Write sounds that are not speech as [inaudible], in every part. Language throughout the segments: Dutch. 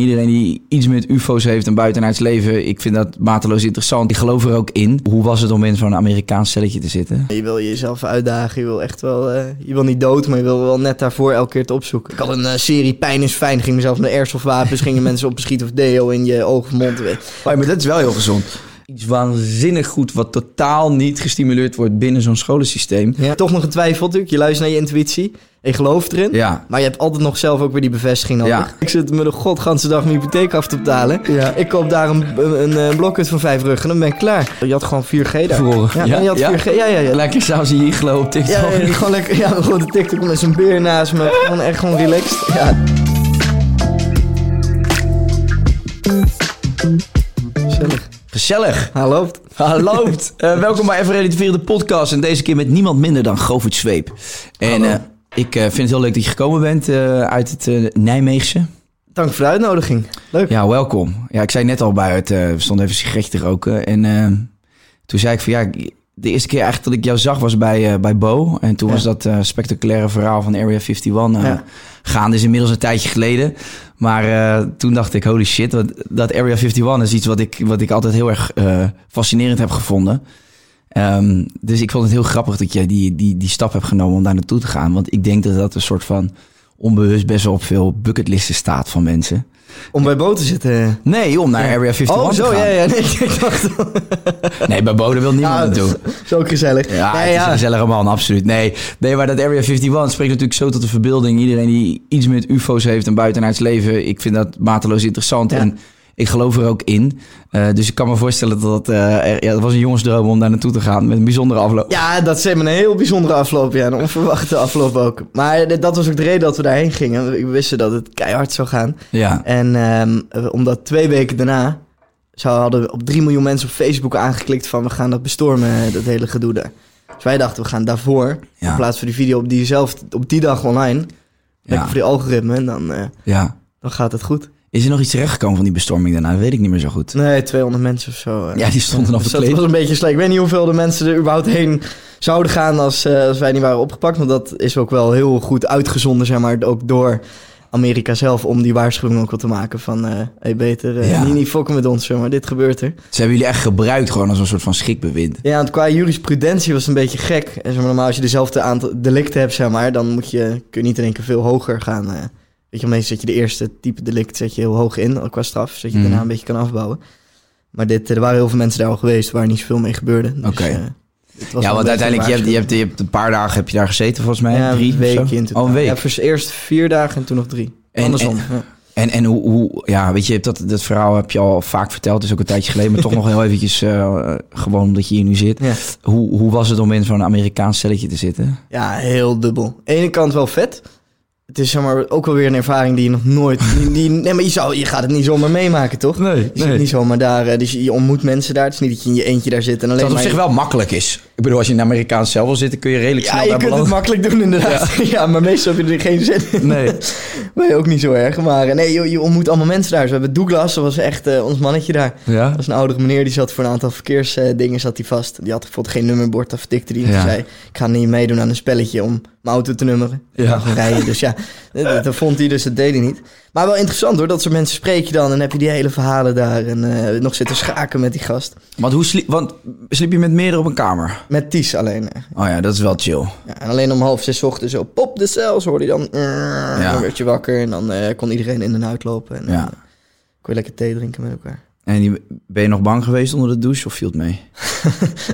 Iedereen die iets met ufo's heeft en buitenaards leven, ik vind dat mateloos interessant. Ik geloof er ook in. Hoe was het om in zo'n Amerikaans celletje te zitten? Je wil jezelf uitdagen, je wil echt wel, eh, je wil niet dood, maar je wil wel net daarvoor elke keer te opzoeken. Ik had een eh, serie Pijn is Fijn, ging mezelf met airsoftwapens, gingen mensen op beschieten of deo in je oog of mond. [laughs] Maar dat is wel heel gezond. Iets waanzinnig goed wat totaal niet gestimuleerd wordt binnen zo'n scholensysteem. Ja. Toch nog getwijfeld natuurlijk, je luistert naar je intuïtie, je gelooft erin, Ja. maar je hebt altijd nog zelf ook weer die bevestiging nodig. Ja. Ik zit me de godganse dag mijn hypotheek af te betalen. Ja. Ik koop daar een, een, een blokhut van vijf ruggen en dan ben ik klaar. Je had gewoon 4G daar. Vroeger. Ja, je had ja. 4G, ja, ja, ja. Lekker saus in je iglo op TikTok. Ja, gewoon lekker, ja, gewoon de TikTok met zijn beer naast me. Gewoon echt gewoon relaxed. Ja. Gezellig. Gezellig. Hij loopt. Hallo. Eh, welkom bij Even Relativeren, de podcast. En deze keer met niemand minder dan Govert Zweep. En eh, ik eh, vind het heel leuk dat je gekomen bent eh, uit het eh, Nijmeegse. Dank voor de uitnodiging. Leuk. Ja, welkom. Ja, ik zei net al bij het, we stonden even een sigaretje te roken. En toen zei ik van ja, de eerste keer eigenlijk dat ik jou zag was bij, bij Bo. En toen Ja. was dat spectaculaire verhaal van Area 51 uh, Ja. gaande. is inmiddels een tijdje geleden. Maar toen dacht ik, holy shit, wat, dat Area 51 is iets wat ik, wat ik altijd heel erg fascinerend heb gevonden. Ehm, dus ik vond het heel grappig dat je die, die, die stap hebt genomen om daar naartoe te gaan. Want ik denk dat dat een soort van onbewust best wel op veel bucketlisten staat van mensen. Om bij Bo te zitten. Nee, om naar Area 51 Oh, te zo, gaan. ja, ja. Nee, [laughs] ik dacht... Nee, bij Bode wil niemand Ja, naartoe. Zo gezellig. Ja, Nee, het is een gezellige man, absoluut. Nee, nee, maar dat Area 51 spreekt natuurlijk zo tot de verbeelding. Iedereen die iets met ufo's heeft en buitenaards leven, ik vind dat mateloos interessant. Ja. En ik geloof er ook in. Eh, dus ik kan me voorstellen dat dat, er- ja, dat was een jongensdroom om daar naartoe te gaan met een bijzondere afloop. Ja, dat is een heel bijzondere afloop. Ja, een onverwachte afloop ook. Maar dat was ook de reden dat we daarheen gingen. We wisten dat het keihard zou gaan. Ja, En ehm, eh, omdat twee weken daarna... Zou, hadden we op 3 miljoen mensen op Facebook aangeklikt van... we gaan dat bestormen, dat hele gedoe daar. Dus wij dachten, we gaan daarvoor... Ja. in plaats van die video op die, zelf, op die dag online... lekker ja, voor die algoritme, en dan, eh, ja. dan gaat het goed. Is er nog iets terechtgekomen van die bestorming daarna? Dat weet ik niet meer zo goed. Nee, 200 mensen of zo. eh. Ja, die stonden nog Dus dat verkleed. was een beetje slecht. Ik weet niet hoeveel de mensen er überhaupt heen zouden gaan als, eh, als wij niet waren opgepakt. Want dat is ook wel heel goed uitgezonden, zeg maar, ook door Amerika zelf... om die waarschuwing ook wel te maken van... eh hey, beter Ja. niet, niet fokken met ons, zeg maar. Dit gebeurt er. Ze hebben jullie echt gebruikt gewoon als een soort van schrikbewind. Ja, want qua jurisprudentie was het een beetje gek. En zeg maar, normaal als je dezelfde aantal delicten hebt, zeg maar... dan moet je, kun je niet in één keer veel hoger gaan. Eh. weet je, meestal zet je de eerste type delict zet je heel hoog in qua straf... zodat je Mhm. daarna een beetje kan afbouwen. Maar dit, er waren heel veel mensen daar al geweest... waar niet zoveel mee gebeurde. Dus, Oké. eh, Ja, want uiteindelijk, je hebt, je, hebt, je hebt een paar dagen heb je daar gezeten volgens mij. Ja, drie week in totaal. Oh, een week. Ja, voor eerst vier dagen en toen nog drie. En- Andersom. en- ja. En, en hoe, hoe, ja, weet je, dat, dat verhaal heb je al vaak verteld, is ook een tijdje geleden, maar toch nog heel eventjes, eh, gewoon omdat je hier nu zit. Ja. Hoe, hoe was het om in zo'n Amerikaans celletje te zitten? ja, heel dubbel. Aan de ene kant wel vet. Het is zeg maar ook wel weer een ervaring die je nog nooit... Die, die- nee, maar je, zou, je gaat het niet zomaar meemaken, toch? Nee, Je zit niet zomaar daar. eh, Dus je, je ontmoet mensen daar. Het is niet dat je in je eentje daar zit en alleen Dat op maar... zich wel makkelijk is. Ik bedoel, als je in Amerikaans cel wil zitten, kun je redelijk Ja, snel je daar kunt het makkelijk doen inderdaad. [laughs] Ja. maar meestal heb je er geen zin in. Nee. [laughs] Nee, ook niet zo erg. Maar eh, nee, je, je ontmoet allemaal mensen daar. Dus we hebben Douglas, dat was echt eh, ons mannetje daar. Ja? Dat was een oudere meneer, die zat voor een aantal verkeersdingen zat hij vast. Die had bijvoorbeeld geen nummerbord, dat verdikte hij. En Ja. die zei, ik ga niet meedoen aan een spelletje om mijn auto te nummeren. Ja. rijden. Dus ja, dat, dat vond hij dus, dat deed hij niet. Maar wel interessant hoor, dat soort mensen spreek je dan... en heb je die hele verhalen daar en eh, nog zitten schaken met die gast. Want, hoe sliep, want sliep je met meerdere op een kamer? Met Ties alleen. eh. Oh ja, dat is wel chill. Ja, en alleen om half zes ochtends zo pop de cels hoorde je dan. Ja. Dan werd je wakker en dan eh, kon iedereen in en uit lopen. En Ja. eh, kon je lekker thee drinken met elkaar. En die- ben je nog bang geweest onder de douche of viel het mee?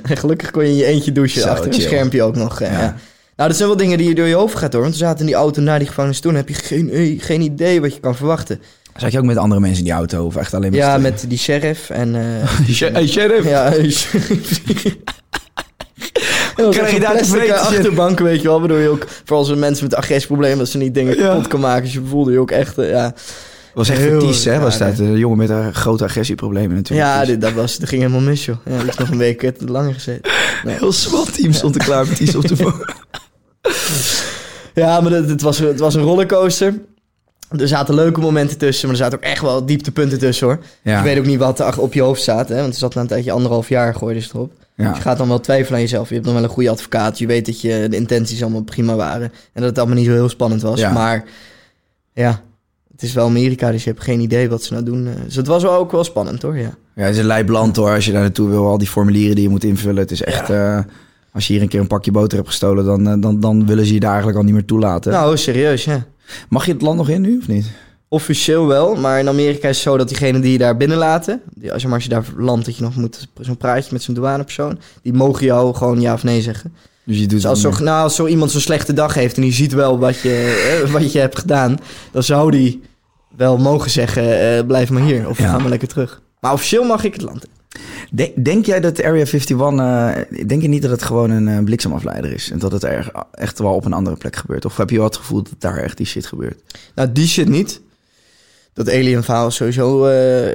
[laughs] Gelukkig kon je in je eentje douchen Zo, achter een schermpje ook nog. eh, Ja. ja. Nou, dat zijn wel dingen die je door je hoofd gaat hoor. Want we zaten in die auto naar die gevangenis toen. heb je geen, eh, geen idee wat je kan verwachten. Zat je ook met andere mensen in die auto of echt alleen met Ja, met die sheriff en... eh, tweeën? [laughs] Hey, sheriff. [laughs] ja, een sheriff. [laughs] Ja, Krijg je daar vreten, achterbank, weet je wel. Waardoor je ook, vooral zo'n mensen met agressieproblemen, dat ze niet dingen Ja. kapot kan maken. Dus je voelde je ook echt, eh, ja... was echt vertiest, hè? Was dat een jongen met een grote agressieproblemen natuurlijk. Ja, Dus dit, dat, was, dat ging helemaal mis, joh. Ja, die is nog een week eh, langer gezeten. Heel SWAT-team stond er klaar met die op de phone. [laughs] Ja, maar het, het, was, het was een rollercoaster. Er zaten leuke momenten tussen, maar er zaten ook echt wel dieptepunten tussen, hoor. Ja. Je weet ook niet wat er op je hoofd staat, hè. Want er zat na een tijdje anderhalf jaar, gooide ze erop. Ja. Dus je gaat dan wel twijfelen aan jezelf. Je hebt dan wel een goede advocaat. Je weet dat je, de intenties allemaal prima waren. En dat het allemaal niet zo heel spannend was. Ja. Maar ja, het is wel Amerika, dus je hebt geen idee wat ze nou doen. eh. Dus het was wel ook wel spannend, hoor, ja. Ja, het is een lijpland hoor. Als je daar naartoe wil, al die formulieren die je moet invullen. Het is echt... eh, als je hier een keer een pakje boter hebt gestolen, dan, eh, dan, dan willen ze je daar eigenlijk al niet meer toelaten. Nou, serieus, ja. Mag je het land nog in nu of niet? Officieel wel, maar in Amerika is het zo dat diegenen die je daar binnenlaten, die, als, je, maar als je daar landt, dat je nog moet zo'n praatje met zo'n douanepersoon, die mogen jou gewoon ja of nee zeggen. Dus je doet Dus als zo, nou, als zo iemand zo'n slechte dag heeft en die ziet wel wat je, eh, wat je hebt gedaan, dan zou die wel mogen zeggen, eh, blijf maar hier of Ja. ga maar lekker terug. Maar officieel mag ik het land in. Denk, denk jij dat Area 51, eh, denk je niet dat het gewoon een eh, bliksemafleider is? En dat het er echt wel op een andere plek gebeurt? Of heb je wel het gevoel dat daar echt die shit gebeurt? Nou, die shit niet. Dat alien verhaal is sowieso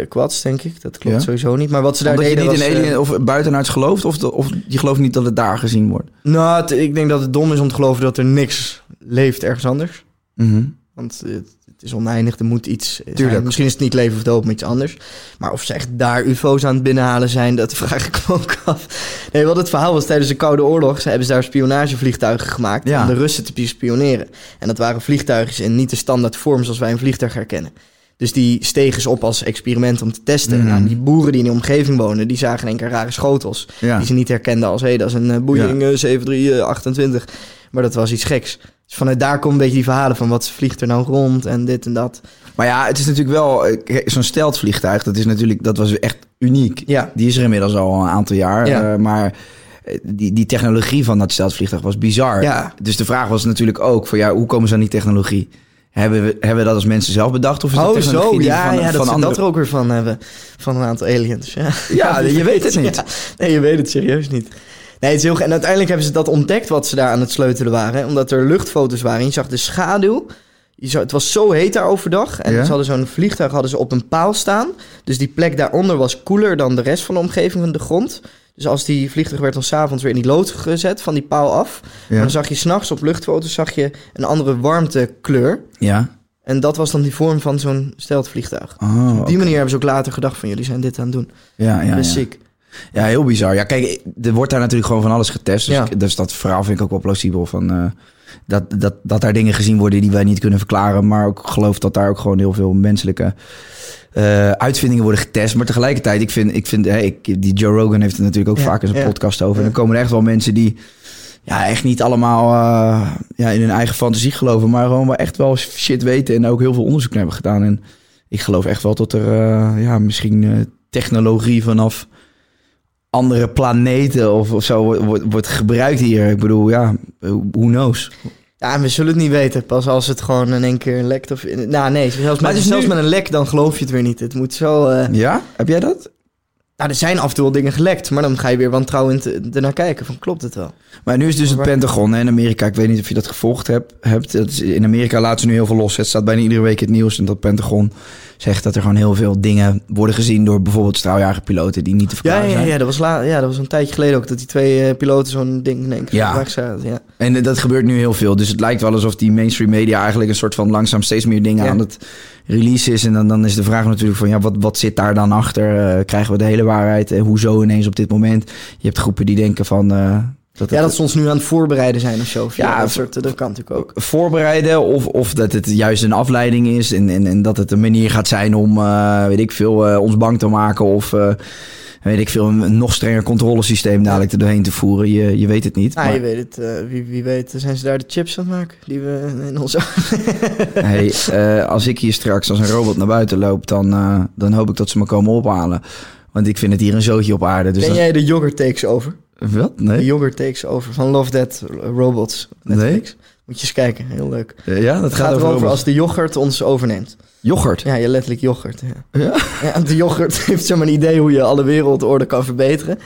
kwats, denk ik. Dat klopt Ja? sowieso niet. Maar wat ze daar Omdat je deden niet was, in alien of buitenaards gelooft? Of, de- of je gelooft niet dat het daar gezien wordt? Nou, het- ik denk dat het dom is om te geloven dat er niks leeft ergens anders. Mhm. Want het, het is oneindig, er moet iets zijn. Misschien is het niet leven of dood, maar iets anders. Maar of ze echt daar ufo's aan het binnenhalen zijn, dat vraag ik me ook af. Nee, wat het verhaal was, tijdens de Koude Oorlog ze hebben ze daar spionagevliegtuigen gemaakt Ja. om de Russen te spioneren. En dat waren vliegtuigen in niet de standaard vorm zoals wij een vliegtuig herkennen. Dus die stegen ze op als experiment om te testen. Nou, die boeren die in de omgeving wonen, die zagen in één keer rare schotels. Ja. Die ze niet herkenden als, hé, hey, dat is een eh, Boeing eh, 7328. Maar dat was iets geks. Dus vanuit daar komen een beetje die verhalen van wat vliegt er nou rond en dit en dat. Maar ja, het is natuurlijk wel... eh, Zo'n steltvliegtuig, dat is natuurlijk... Dat was echt uniek. Ja. Die is er inmiddels al een aantal jaar. Ja. eh, maar eh, die, die technologie van dat steltvliegtuig was bizar. Ja. Dus de vraag was natuurlijk ook van... Ja, hoe komen ze aan die technologie? Hebben we, hebben we dat als mensen zelf bedacht? Of is dat Oh, technologie zo. die Ja, van, ja dat van ze andere... dat er ook weer van hebben. Van een aantal aliens. Ja, Ja, [laughs] je weet het niet. Ja. Nee, je weet het serieus niet. Nee, het is heel En uiteindelijk hebben ze dat ontdekt wat ze daar aan het sleutelen waren. Omdat er luchtfoto's waren. En je zag de schaduw. Je zag, het was zo heet daar overdag. En Ja. ze hadden zo'n vliegtuig hadden ze op een paal staan. Dus die plek daaronder was koeler dan de rest van de omgeving van de grond. Dus als die vliegtuig werd dan s'avonds weer in die lood gezet van die paal af. Ja. Dan zag je s'nachts op luchtfoto's zag je een andere warmtekleur. Ja. En dat was dan die vorm van zo'n steltvliegtuig. Oh, Op die manier hebben ze ook later gedacht van jullie zijn dit aan het doen. ja, ja, dat is ja. ziek. Ja, heel bizar. Ja, kijk, er wordt daar natuurlijk gewoon van alles getest. Dus, Ja. ik- dus dat verhaal vind ik ook wel plausibel. Van, eh, dat, dat, dat daar dingen gezien worden die wij niet kunnen verklaren. Maar ook geloof dat daar ook gewoon heel veel menselijke eh, uitvindingen worden getest. Maar tegelijkertijd, ik vind, ik vind hè, ik, die Joe Rogan heeft het natuurlijk ook Ja, vaak in zijn ja. podcast over. En dan komen er echt wel mensen die ja, echt niet allemaal eh, ja, in hun eigen fantasie geloven. Maar gewoon wel echt wel shit weten en ook heel veel onderzoek naar hebben gedaan. En ik geloof echt wel dat er ja, misschien technologie vanaf andere planeten of, of zo wordt- wordt, gebruikt hier. Ik bedoel, ja, who knows? Ja, we zullen het niet weten. Pas als het gewoon in één keer lekt. Of, nou nee, zelfs, Maar met, zelfs nu- met een lek dan geloof je het weer niet. Het moet zo... eh, Ja, heb jij dat? Nou, er zijn af en toe wel dingen gelekt. Maar dan ga je weer wantrouwend eh, ernaar kijken. Van klopt het wel? Maar nu is dus het Pentagon hè, in Amerika. Ik weet niet of je dat gevolgd hebt. hebt. Dat is, in Amerika laten ze nu heel veel los. Het staat bijna iedere week in het nieuws. En dat Pentagon zegt dat er gewoon heel veel dingen worden gezien door bijvoorbeeld straaljagerpiloten die niet te Ja, verklaren ja, zijn. ja, dat was la, ja, dat was een tijdje geleden ook. Dat die twee eh, piloten zo'n ding in één keer Ja. zaten. Ja. En eh, dat gebeurt nu heel veel. Dus het lijkt wel alsof die mainstream media eigenlijk een soort van langzaam steeds meer dingen Ja. aan het release is. En dan, dan is de vraag natuurlijk van ja, wat, wat zit daar dan achter? Eh, krijgen we de hele waarheid? En hoezo ineens op dit moment? Je hebt groepen die denken van eh, Dat Ja, dat ze ons nu aan het voorbereiden zijn of zo. Ja, dat, soort, dat kan natuurlijk ook. voorbereiden of, of dat het juist een afleiding is en, en, en dat het een manier gaat zijn om, eh, weet ik veel, eh, ons bang te maken of eh, weet ik veel, een nog strenger controlesysteem dadelijk er doorheen te voeren. Je, je weet het niet. Ah, maar- je weet het. wie, wie weet zijn ze daar de chips aan het maken die we in onze... [laughs] Hey, eh, als ik hier straks als een robot naar buiten loop, dan, dan hoop ik dat ze me komen ophalen. Want ik vind het hier een zootje op aarde. Dus dat- jij de Yogurt Takes Over? Wat? De Nee? Yogurt Takes Over van Love Dead Robots. Netflix. Moet je eens kijken, heel leuk. Ja, dat Het gaat gaat over als de yoghurt ons overneemt. yoghurt. Ja, je letterlijk yoghurt. Ja. Ja? Ja, de yoghurt [laughs] heeft een idee hoe je alle wereldorde kan verbeteren.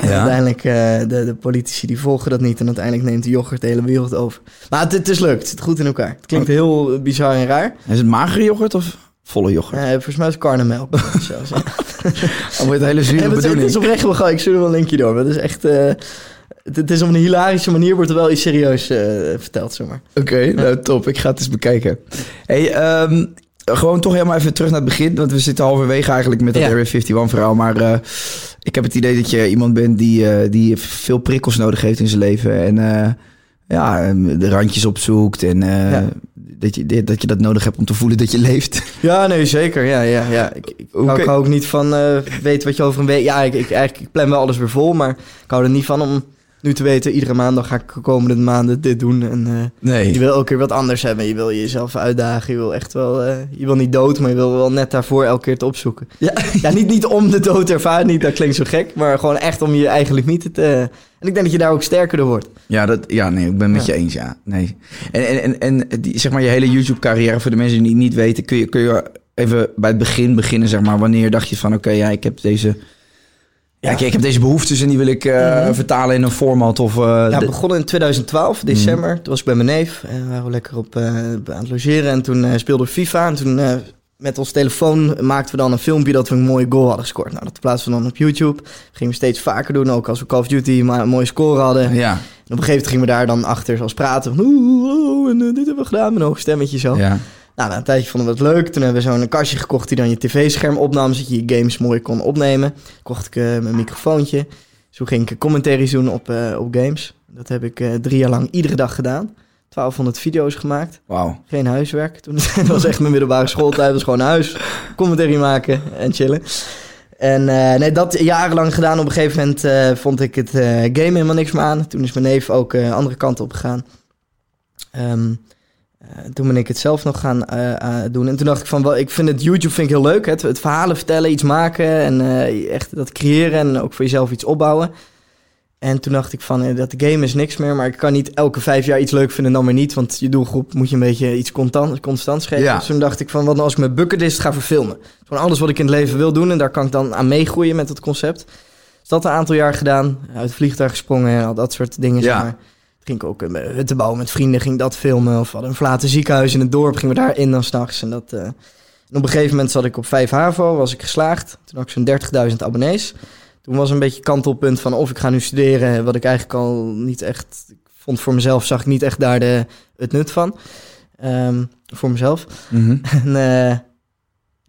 En Ja. uiteindelijk, eh, de, de politici die volgen dat niet. En uiteindelijk neemt de yoghurt de hele wereld over. Maar het, het is leuk, het zit goed in elkaar. Het klinkt heel eh, bizar en raar. Is het magere yoghurt of volle yoghurt? Eh, volgens mij is het karnemelk. [laughs] zelfs, ja. Dan wordt het hele zure En het, het bedoeling. is oprecht wel gewoon, ik stuur er wel een linkje door. Maar het is echt... eh, het, het is op een hilarische manier, wordt er wel iets serieus eh, verteld, zeg maar. Oké, nou top. Ik ga het eens bekijken. Hey, ehm, gewoon toch helemaal even terug naar het begin. Want we zitten halverwege eigenlijk met dat Ja. Area 51 verhaal. Maar eh, ik heb het idee dat je iemand bent die, eh, die veel prikkels nodig heeft in zijn leven. En eh, ja, em, de randjes opzoekt. En eh, Ja. dat, je, dat je dat nodig hebt om te voelen dat je leeft. [laughs] Ja, nee, zeker. Ja, ja, ja. Ik, ik, hou, Oké. ik hou ook niet van eh weten wat je over een week... Ja, ik, ik, eigenlijk, ik plan wel alles weer vol, maar ik hou er niet van om nu te weten... iedere maandag ga ik de komende maanden dit doen. En eh, Nee. je wil elke keer wat anders hebben. Je wil jezelf uitdagen. Je wil echt wel... eh, je wil niet dood, maar je wil wel net daarvoor elke keer te opzoeken. Ja. [laughs] Ja, niet, niet om de dood te ervaren, niet, dat klinkt zo gek. Maar gewoon echt om je eigen limieten te... En ik denk dat je daar ook sterker door wordt. Ja, dat, ja, nee, ik ben met Ja. je eens, ja. Nee. En, en, en, en die, zeg maar, je hele YouTube-carrière, voor de mensen die het niet weten, kun je, kun je even bij het begin beginnen, zeg maar. Wanneer dacht je van, oké, ja, ik heb deze... Ja, ik, ik heb deze behoeftes en die wil ik eh, Mhm. vertalen in een format of... eh, Ja, begonnen in 2012, december. Toen was ik bij mijn neef. En we waren we lekker op, eh, aan het logeren. En toen speelden we FIFA. En toen met ons telefoon maakten we dan een filmpje dat we een mooie goal hadden gescoord. Nou, dat plaatsen we dan op YouTube. Gingen we steeds vaker doen. Ook als we Call of Duty maar een mooie score hadden. ja, En op een gegeven moment gingen we daar dan achter zoals praten. Van, oeh, oeh, en dit hebben we gedaan met een hoog stemmetje zo. ja. Nou, na een tijdje vonden we het leuk. Toen hebben we zo'n kastje gekocht die dan je tv-scherm opnam. Zodat je je games mooi kon opnemen. Kocht ik eh, mijn microfoontje. Zo ging ik commentaries doen op, eh, op games. Dat heb ik eh, drie jaar lang iedere dag gedaan. 1200 video's gemaakt. Wauw. Geen huiswerk. Toen [laughs] dat was echt mijn middelbare schooltijd. Het was gewoon huis. Commentary maken en chillen. En nee, dat jarenlang gedaan. Op een gegeven moment vond ik het eh game helemaal niks meer aan. Toen is mijn neef ook andere kant op gegaan. Ehm, eh, toen ben ik het zelf nog gaan eh, eh, doen. En toen dacht ik van, wel, ik vind het YouTube vind ik heel leuk. Het, het verhalen vertellen, iets maken en echt dat creëren en ook voor jezelf iets opbouwen. En toen dacht ik van, dat game is niks meer, maar ik kan niet elke vijf jaar iets leuk vinden en dan weer niet. Want je doelgroep moet je een beetje iets constant, constants geven. Ja. Dus toen dacht ik van, wat nou als ik mijn bucketlist ga verfilmen? Gewoon alles wat ik in het leven wil doen en daar kan ik dan aan meegroeien met het concept. Dus dat een aantal jaar gedaan, uit het vliegtuig gesprongen en al dat soort dingen. Ja. Zeg maar. Ging ik ook uh, hutten bouwen met vrienden, ging dat filmen. Of we hadden een verlaten ziekenhuis in het dorp, gingen we daarin dan s'nachts. En, dat, eh, en op een gegeven moment zat ik op 5 HAVO, was ik geslaagd. Toen had ik zo'n 30.000 abonnees. Toen was een beetje kantelpunt van of ik ga nu studeren, wat ik eigenlijk al niet echt... Ik vond voor mezelf, zag ik niet echt daar de, het nut van. Ehm, voor mezelf. Mhm. [laughs] En eh,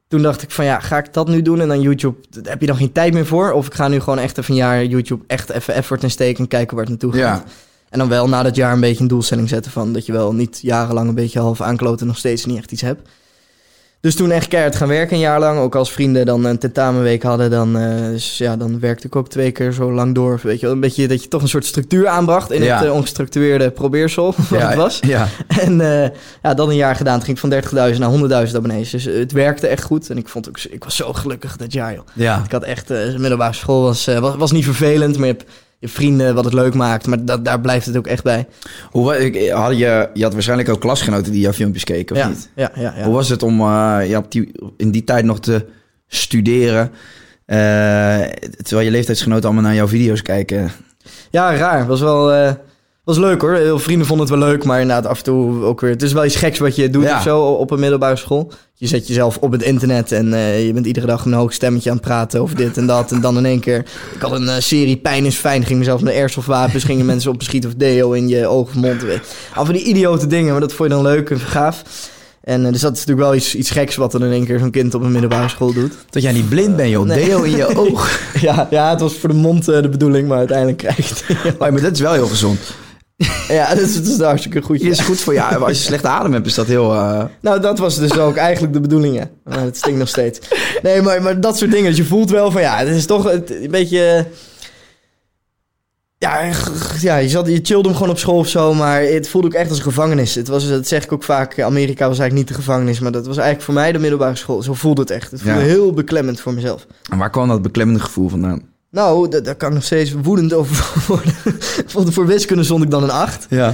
toen dacht ik van ja, ga ik dat nu doen? En dan YouTube, daar heb je dan geen tijd meer voor? Of ik ga nu gewoon echt even een jaar YouTube echt even effort in steken en kijken waar het naartoe gaat. Ja. En dan wel na dat jaar een beetje een doelstelling zetten van dat je wel niet jarenlang een beetje half aankloten en nog steeds niet echt iets hebt. Dus toen echt keihard gaan werken een jaar lang. Ook als vrienden dan een tentamenweek hadden, dan, eh, dus ja, dan werkte ik ook twee keer zo lang door. Weet je, wel. een beetje dat je toch een soort structuur aanbracht in Ja. het eh, ongestructureerde probeersel [laughs] wat ja, het was. Ja. En eh, ja, dat een jaar gedaan. Ging ik van 30.000 naar 100.000 abonnees. Dus het werkte echt goed. En ik, vond ook, ik was zo gelukkig dat jaar, joh. ja. Ik had echt, middelbare school was, was, was niet vervelend. Maar je hebt je vrienden wat het leuk maakt. Maar dat, daar blijft het ook echt bij. Hoe, ik- had je, je had waarschijnlijk ook klasgenoten die jouw filmpjes keken, of ja, niet? ja, ja, ja. Hoe was het om eh, ja, op die, in die tijd nog te studeren, eh, terwijl je leeftijdsgenoten allemaal naar jouw video's kijken? Ja, raar. Was wel... eh, was leuk hoor. Heel veel vrienden vonden het wel leuk, maar inderdaad af en toe ook weer... Het is wel iets geks wat je doet Ja. of zo op een middelbare school. Je zet jezelf op het internet en eh, je bent iedere dag een hoog stemmetje aan het praten over dit en dat. En dan in één keer... Ik had een eh, serie Pijn is Fijn, ging mezelf met airsoftwapens, gingen mensen op beschieten of deo in je ogen of mond. Af van die idiote dingen, maar dat vond je dan leuk en gaaf. En eh, dus dat is natuurlijk wel iets, iets geks wat dan in één keer zo'n kind op een middelbare school doet. Dat jij niet blind bent, joh. Nee. Deo in je [laughs] oog. Ja, ja, het was voor de mond de bedoeling, maar uiteindelijk krijg je het. Maar dat is wel heel gezond. [laughs] Ja, dat is, dat is hartstikke goed. Het is goed voor jou. Als je slechte adem hebt, is dat heel... eh, Nou, dat was dus ook eigenlijk de bedoeling, ja. Maar het stinkt nog steeds. Nee, maar, maar dat soort dingen. Dus je voelt wel van, ja, het is toch een beetje... Ja, ja je, zat, je chillde hem gewoon op school of zo, maar het voelde ook echt als een gevangenis. Het was, dat zeg ik ook vaak, Amerika was eigenlijk niet de gevangenis, maar dat was eigenlijk voor mij de middelbare school. Zo voelde het echt. Het voelde Ja. heel beklemmend voor mezelf. En waar kwam dat beklemmende gevoel vandaan? Nou, da- daar kan ik nog steeds woedend over [laughs] worden. Voor- voor wiskunde stond ik dan een 8. Ja.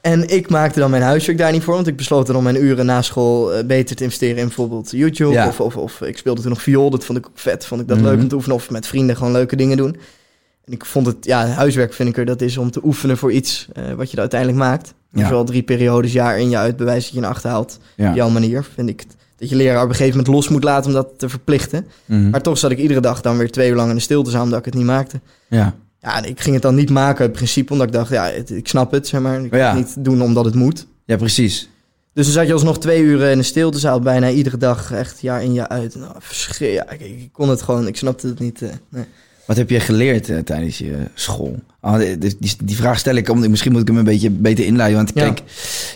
En ik maakte dan mijn huiswerk daar niet voor, want ik besloot dan om mijn uren na school eh, beter te investeren in bijvoorbeeld YouTube. Ja. Of, of, of ik speelde toen nog viool, dat vond ik vet. Vond ik dat Mhm. leuk om te oefenen of met vrienden gewoon leuke dingen doen. En ik vond het, ja, huiswerk vind ik er, dat is om te oefenen voor iets eh, wat je er uiteindelijk maakt. Ja. Wel drie periodes, jaar in, jaar uit, bewijs dat je een acht haalt. Ja. Op jouw manier vind ik het, dat je leraar op een gegeven moment los moet laten om dat te verplichten. Mhm. Maar toch zat ik iedere dag dan weer twee uur lang in de stiltezaal omdat ik het niet maakte. ja. Ja, ik ging het dan niet maken uit principe, omdat ik dacht, ja, het- ik snap het, zeg maar. Ik Ja. het niet doen omdat het moet. Ja, precies. Dus dan zat je alsnog twee uur in de stiltezaal, bijna iedere dag, echt jaar in jaar uit. Nou, ja, ik, ik kon het gewoon, ik snapte het niet. eh, nee. Wat heb je geleerd eh, tijdens je school? Ah, die, die, die vraag stel ik, omdat misschien moet ik hem een beetje beter inleiden. Want Ja. kijk,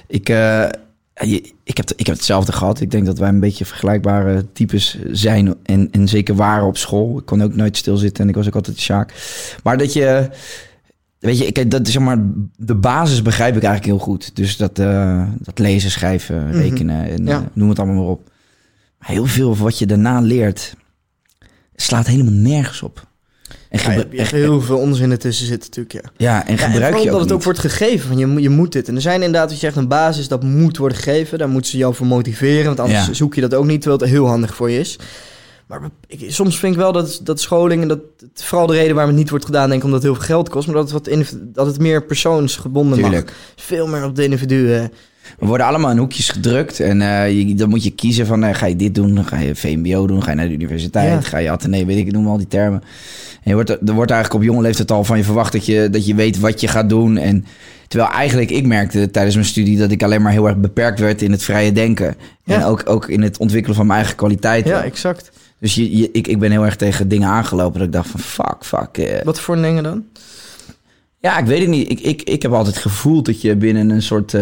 ik, eh, je- ik, heb, ik heb hetzelfde gehad. Ik denk dat wij een beetje vergelijkbare types zijn. En, en zeker waren op school. Ik kon ook nooit stilzitten en ik was ook altijd Sjaak. Maar dat je... Weet je, ik, dat, zeg maar, de basis begrijp ik eigenlijk heel goed. Dus dat, eh, dat lezen, schrijven, rekenen en Ja. eh, noem het allemaal maar op. Maar heel veel van wat je daarna leert, slaat helemaal nergens op. En Ja, je hebt- heel veel onzin ertussen zitten natuurlijk, ja. ja, en Ja, en gebruik je ook dat het ook wordt gegeven, van je, moet- je moet dit. En er zijn inderdaad, wat je zegt, een basis, dat moet worden gegeven. Daar moeten ze jou voor motiveren, want anders Ja. zoek je dat ook niet, terwijl het heel handig voor je is. Maar ik, soms vind ik wel dat, dat scholing, en dat vooral de reden waarom het niet wordt gedaan, denk ik omdat het heel veel geld kost, maar dat het, wat dat het meer persoonsgebonden Tuurlijk. mag. Veel meer op de individuen. We worden allemaal in hoekjes gedrukt. En eh, je, dan moet je kiezen van, eh, ga je dit doen? Ga je VMBO doen? Ga je naar de universiteit? Ja. Ga je Athené? Weet ik, noem al die termen. En je wordt, er wordt eigenlijk op jonge leeftijd al van je verwacht dat je, dat je weet wat je gaat doen. En terwijl eigenlijk, ik merkte tijdens mijn studie dat ik alleen maar heel erg beperkt werd in het vrije denken. Ja. En ook, ook in het ontwikkelen van mijn eigen kwaliteiten. Ja, exact. Dus je, je, ik, ik ben heel erg tegen dingen aangelopen dat ik dacht van, fuck, fuck. eh, Wat voor dingen dan? ja, ik weet het niet. Ik, ik, ik heb altijd gevoeld dat je binnen een soort.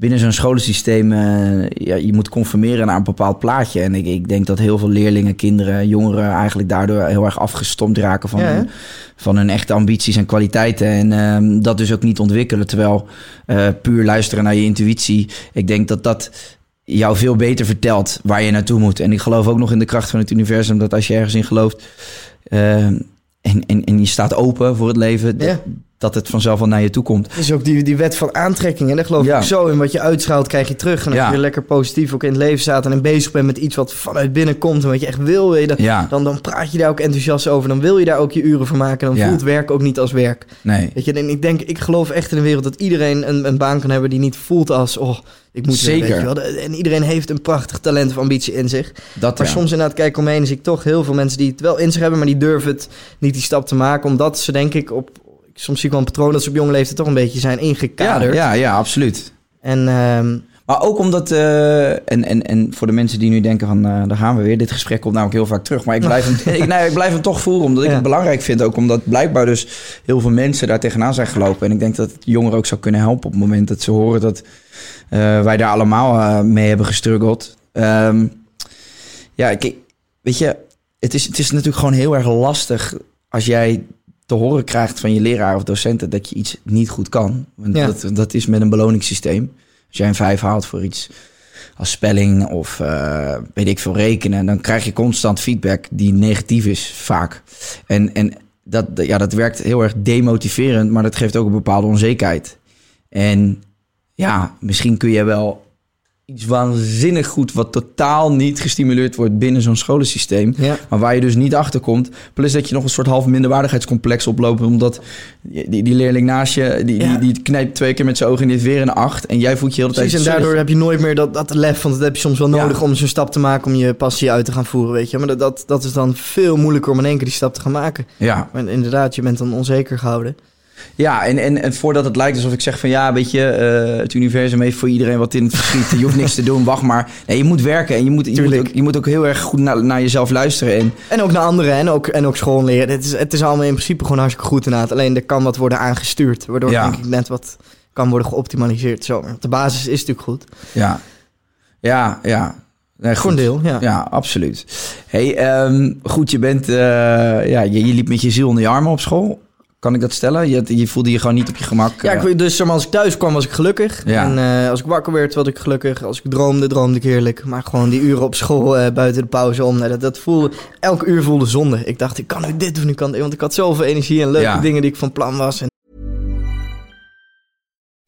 Binnen zo'n scholensysteem. eh, ja, je moet conformeren naar een bepaald plaatje. En ik, ik denk dat heel veel leerlingen, kinderen, jongeren. eigenlijk daardoor heel erg afgestompt raken van, Ja, hun, van hun echte ambities en kwaliteiten. En ehm, dat dus ook niet ontwikkelen. Terwijl eh, puur luisteren naar je intuïtie. Ik denk dat dat jou veel beter vertelt waar je naartoe moet. En ik geloof ook nog in de kracht van het universum. Dat als je ergens in gelooft. eh, en, en, en je staat open voor het leven. Ja. Dat, dat het vanzelf wel naar je toe komt. Is ook die, die wet van aantrekking. En daar geloof Ja. ik zo in. Wat je uitstraalt, krijg je terug. En als Ja. je weer lekker positief ook in het leven staat... en bezig bent met iets wat vanuit binnen komt... en wat je echt wil, weet je, dan, Ja. dan, dan praat je daar ook enthousiast over. Dan wil je daar ook je uren voor maken. Dan voelt werk ook niet als werk. Nee. Weet je, en ik denk, ik geloof echt in de wereld... dat iedereen een, een baan kan hebben die niet voelt als... oh, ik moet Zeker. weet je wel. En iedereen heeft een prachtig talent of ambitie in zich. Dat Maar soms inderdaad, kijk om me heen, zie ik toch heel veel mensen die het wel in zich hebben... maar die durven het niet die stap te maken. Omdat ze denk ik op... Soms zie ik wel een patroon dat ze op jonge leeftijd toch een beetje zijn ingekaderd. ja, ja, absoluut. En ehm, Maar ook omdat, eh, en, en, en voor de mensen die nu denken van, eh, daar gaan we weer. Dit gesprek komt namelijk heel vaak terug. Maar ik blijf [laughs] hem, ik, nee, ik blijf hem toch voeren, omdat ik Ja. het belangrijk vind. Ook omdat blijkbaar dus heel veel mensen daar tegenaan zijn gelopen. En ik denk dat het jongeren ook zou kunnen helpen op het moment dat ze horen dat eh, wij daar allemaal mee hebben gestruggeld. Ehm, ja, kijk, weet je, het is, het is natuurlijk gewoon heel erg lastig als jij te horen krijgt van je leraar of docenten dat je iets niet goed kan. Want Ja. dat, dat is met een beloningssysteem. Als jij een vijf haalt voor iets als spelling of eh, weet ik veel rekenen, dan krijg je constant feedback die negatief is vaak. En, en dat, ja, dat werkt heel erg demotiverend, maar dat geeft ook een bepaalde onzekerheid. En ja, misschien kun je wel iets waanzinnig goed wat totaal niet gestimuleerd wordt binnen zo'n scholensysteem. Ja. Maar waar je dus niet achter komt. Plus dat je nog een soort half minderwaardigheidscomplex oploopt. Omdat die, die leerling naast je, die, Ja. die, die knijpt twee keer met zijn ogen en die heeft weer een acht. En jij voelt je heel de tijd en daardoor heb je nooit meer dat, dat lef, want dat heb je soms wel Ja. nodig om zo'n stap te maken om je passie uit te gaan voeren, weet je. Maar dat, dat, dat is dan veel moeilijker om in één keer die stap te gaan maken. Ja, Maar inderdaad, je bent dan onzeker gehouden. Ja, en, en, en voordat het lijkt alsof ik zeg van ja, weet je, eh, het universum heeft voor iedereen wat in het verschiet. Je hoeft niks te doen, wacht maar. Nee, je moet werken en je moet, je moet, ook, je moet ook heel erg goed naar, naar jezelf luisteren. En En ook naar anderen en ook, en ook school leren. Het is, het is allemaal in principe gewoon hartstikke goed inderdaad. Alleen er kan wat worden aangestuurd. Waardoor Ja. denk ik net wat kan worden geoptimaliseerd. Zo. De basis is natuurlijk goed. ja, ja, ja. Nee, Voor een deel, ja. Ja, absoluut. Hey, ehm, goed, je bent, eh, ja, je, je liep met je ziel onder je armen op school. Kan ik dat stellen? Je, je voelde je gewoon niet op je gemak. Ja, eh. ik, weet- dus als ik thuis kwam was ik gelukkig. Ja. En eh, als ik wakker werd was ik gelukkig. Als ik droomde, droomde ik heerlijk. Maar gewoon die uren op school eh, buiten de pauze om. dat, dat voelde, elke uur voelde zonde. Ik dacht, ik kan nu dit doen, ik kan dit. Want ik had zoveel energie en leuke Ja. dingen die ik van plan was. En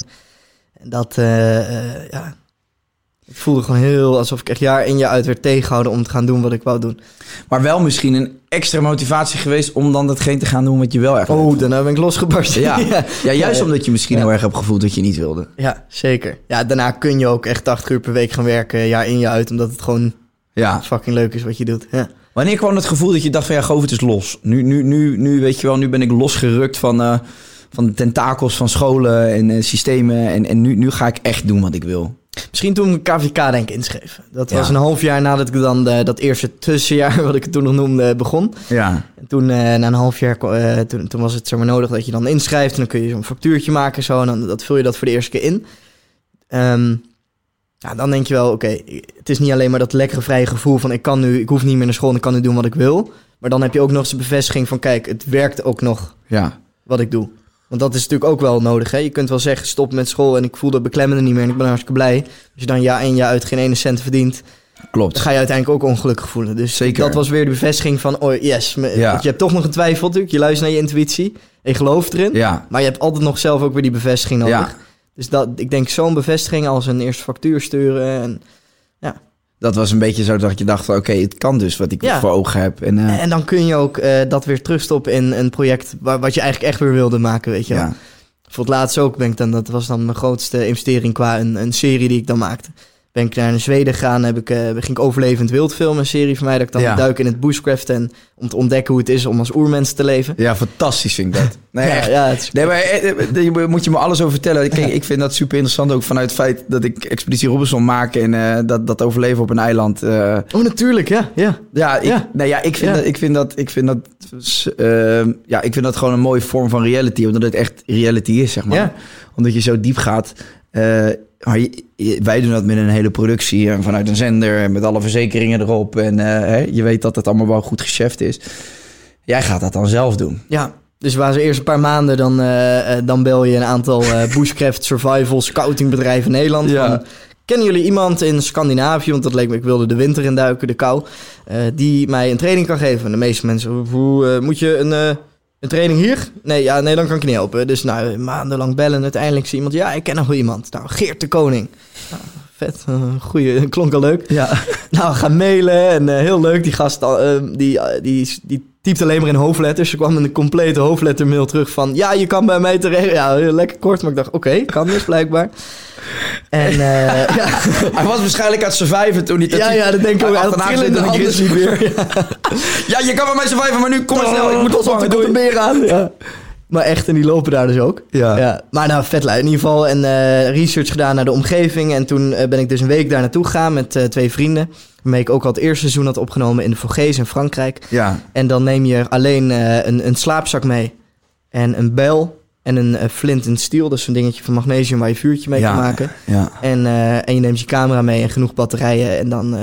today. dat, eh, eh, ja... Het voelde gewoon heel alsof ik echt jaar in jaar uit werd tegengehouden om te gaan doen wat ik wou doen. Maar wel misschien een extra motivatie geweest om dan datgene te gaan doen wat je wel echt Oh, daarna ben ik losgebarsten. [laughs] Ja. ja, juist Ja. omdat je misschien heel erg hebt gevoeld dat je niet wilde. Ja, zeker. Ja, daarna kun je ook echt 80 uur per week gaan werken, jaar in jaar uit, omdat het gewoon Ja. fucking leuk is wat je doet. Ja. Wanneer kwam het gevoel dat je dacht van ja, Govert is los. Nu, nu, nu, nu weet je wel, nu ben ik losgerukt van, eh, van de tentakels van scholen en eh, systemen. En, en nu, nu ga ik echt doen wat ik wil. Misschien toen ik KVK denk ik inschreef. Dat Ja. was een half jaar nadat ik dan eh, dat eerste tussenjaar, [laughs] wat ik het toen nog noemde, begon. Ja. En toen, eh, na een half jaar, eh, toen, toen was het zeg maar nodig dat je dan inschrijft. En dan kun je zo'n factuurtje maken en zo. En dan dat vul je dat voor de eerste keer in. Ehm, ja, dan denk je wel, oké, het is niet alleen maar dat lekkere vrije gevoel van ik kan nu, ik hoef niet meer naar school en ik kan nu doen wat ik wil. Maar dan heb je ook nog eens de bevestiging van kijk, het werkt ook nog Ja. wat ik doe. Want dat is natuurlijk ook wel nodig. Hè? Je kunt wel zeggen, stop met school en ik voel dat beklemmende niet meer en ik ben hartstikke blij. Als je dan jaar in jaar uit geen ene cent verdient, Klopt. dan ga je uiteindelijk ook ongelukkig voelen. Dus Zeker. dat was weer de bevestiging van, oh yes, me- Ja. want je hebt toch nog getwijfeld natuurlijk. Je luistert naar je intuïtie en je gelooft erin. Ja. Maar je hebt altijd nog zelf ook weer die bevestiging nodig. Ja. Dus dat, ik denk zo'n bevestiging als een eerste factuur sturen. En, Dat was een beetje zo dat je dacht oké, het kan dus wat ik Ja. voor ogen heb. En, eh, en dan kun je ook eh, dat weer terugstoppen in een project wat je eigenlijk echt weer wilde maken, weet je ja. Voor het laatst ook ben ik dan, dat was dan mijn grootste investering qua een, een serie die ik dan maakte. Ben ik naar Zweden gegaan, heb ik, eh, ging ik Overlevend Wild filmen, een serie van mij. Dat ik dan Ja. duik in het bushcraft en om te ontdekken hoe het is om als oermens te leven. ja, fantastisch vind ik dat. [laughs] Nee, ja, ja, het Nee, maar eh, eh, moet je me alles over vertellen. Kijk, ik vind dat super interessant ook vanuit het feit dat ik Expeditie Robinson maak en dat, dat overleven op een eiland. eh, Oh, natuurlijk, ja. ja. ja, ik, Ja. Nee, ja, ik vind dat, ik vind dat, ik vind dat, eh, ja, ik vind dat gewoon een mooie vorm van reality, omdat het echt reality is, zeg maar. Omdat je zo diep gaat. Maar je- je- wij doen dat met een hele productie en vanuit een zender en met alle verzekeringen erop en eh, hè, je weet dat het allemaal wel goed gecheft is. Jij gaat dat dan zelf doen. Ja, dus waar ze eerst een paar maanden, dan, eh, eh, dan bel je een aantal eh, [laughs] bushcraft survival scoutingbedrijven in Nederland. Ja. Van, kennen jullie iemand in Scandinavië, want dat leek me, ik wilde de winter in duiken, de kou, die mij een training kan geven? En de meeste mensen, hoe, moet je een, een training hier? Nee, ja, nee, dan kan ik niet helpen. Dus nou, maandenlang bellen, uiteindelijk zie iemand, ja, ik ken nog wel iemand. Nou, Geert de Koning. Nou, vet, eh, goeie, [laughs] klonk al leuk. Ja. [laughs] Nou, gaan mailen en eh, heel leuk. Die gast, eh, die, eh, die, die typt alleen maar in hoofdletters. Ze kwam in een complete hoofdlettermail terug van... Ja, je kan bij mij terecht. Ja, lekker kort. Maar ik dacht, oké, kan dus blijkbaar. En eh, [laughs] ja, Hij was waarschijnlijk aan het surviven toen hij dat ja, ja, dat denk ik ook. Hij had handen. grizzly beer. [laughs] Ja, je kan bij mij surviven, maar nu kom maar snel. Ik moet opvangen. Er komt een Doei. beer aan. Ja. Maar echt, en die lopen daar dus ook. Ja. Maar nou, vet lui. In ieder geval een eh, research gedaan naar de omgeving. En toen eh, ben ik dus een week daar naartoe gegaan met eh, twee vrienden. Waarmee ik ook al het eerste seizoen had opgenomen in de Vogees in Frankrijk. Ja. En dan neem je alleen een, een slaapzak mee. En een bijl. En een flint en steel. Is zo'n dingetje van magnesium waar je vuurtje mee Ja. kan maken. Ja. En, en je neemt je camera mee en genoeg batterijen. En dan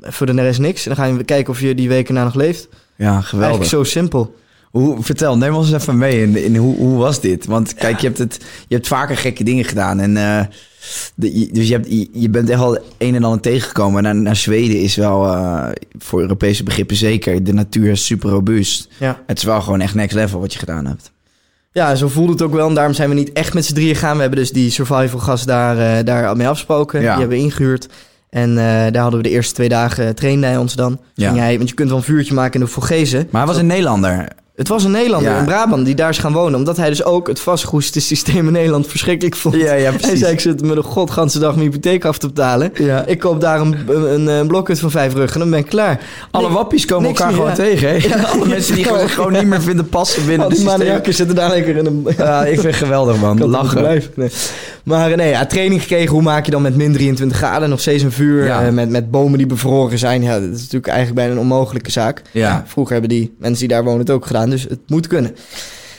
voor de rest niks. En dan ga je kijken of je die weken na nog leeft. Ja, geweldig. Eigenlijk zo simpel. Hoe, vertel, neem ons eens even mee in, in hoe, hoe was dit? Want kijk, je, hebt het, je hebt vaker gekke dingen gedaan. En, eh, de, je- dus je, hebt, je, je bent echt al een en ander tegengekomen. En naar, naar Zweden is wel, eh, voor Europese begrippen zeker, de natuur is super robuust. Ja. Het is wel gewoon echt next level wat je gedaan hebt. Ja, zo voelde het ook wel. En daarom zijn we niet echt met z'n drieën gaan. We hebben dus die survival gast daar, eh, daar al mee afgesproken. Ja. Die hebben we ingehuurd. En daar hadden we de eerste twee dagen uh, trainde hij ons dan. Ja. Hij, want je kunt wel een vuurtje maken in de Vogezen. Maar hij was een Nederlander. Het was een Nederlander Ja. in Brabant die daar is gaan wonen. Omdat hij dus ook het vastgoedsysteem in Nederland verschrikkelijk vond. Ja, ja, Hij precies. zei, ik zit me de godganse dag mijn hypotheek af te betalen. Ja. Ik koop daar een, een, een blokhut van vijf ruggen en dan ben ik klaar. Alle wappies komen elkaar meer, gewoon tegen. Hè? Ja. Alle [laughs] mensen die gewoon, gewoon niet meer vinden passen binnen Al de die systeem. maniakken zitten daar lekker in een... Ja, ik vind het geweldig, man. Lachen. Nee. Maar nee, ja, training gekregen. Hoe maak je dan met min 23 graden nog steeds een vuur? Ja. eh, met, met bomen die bevroren zijn. Ja, dat is natuurlijk eigenlijk bijna een onmogelijke zaak. Ja. vroeger hebben die mensen die daar wonen het ook gedaan. Dus het moet kunnen.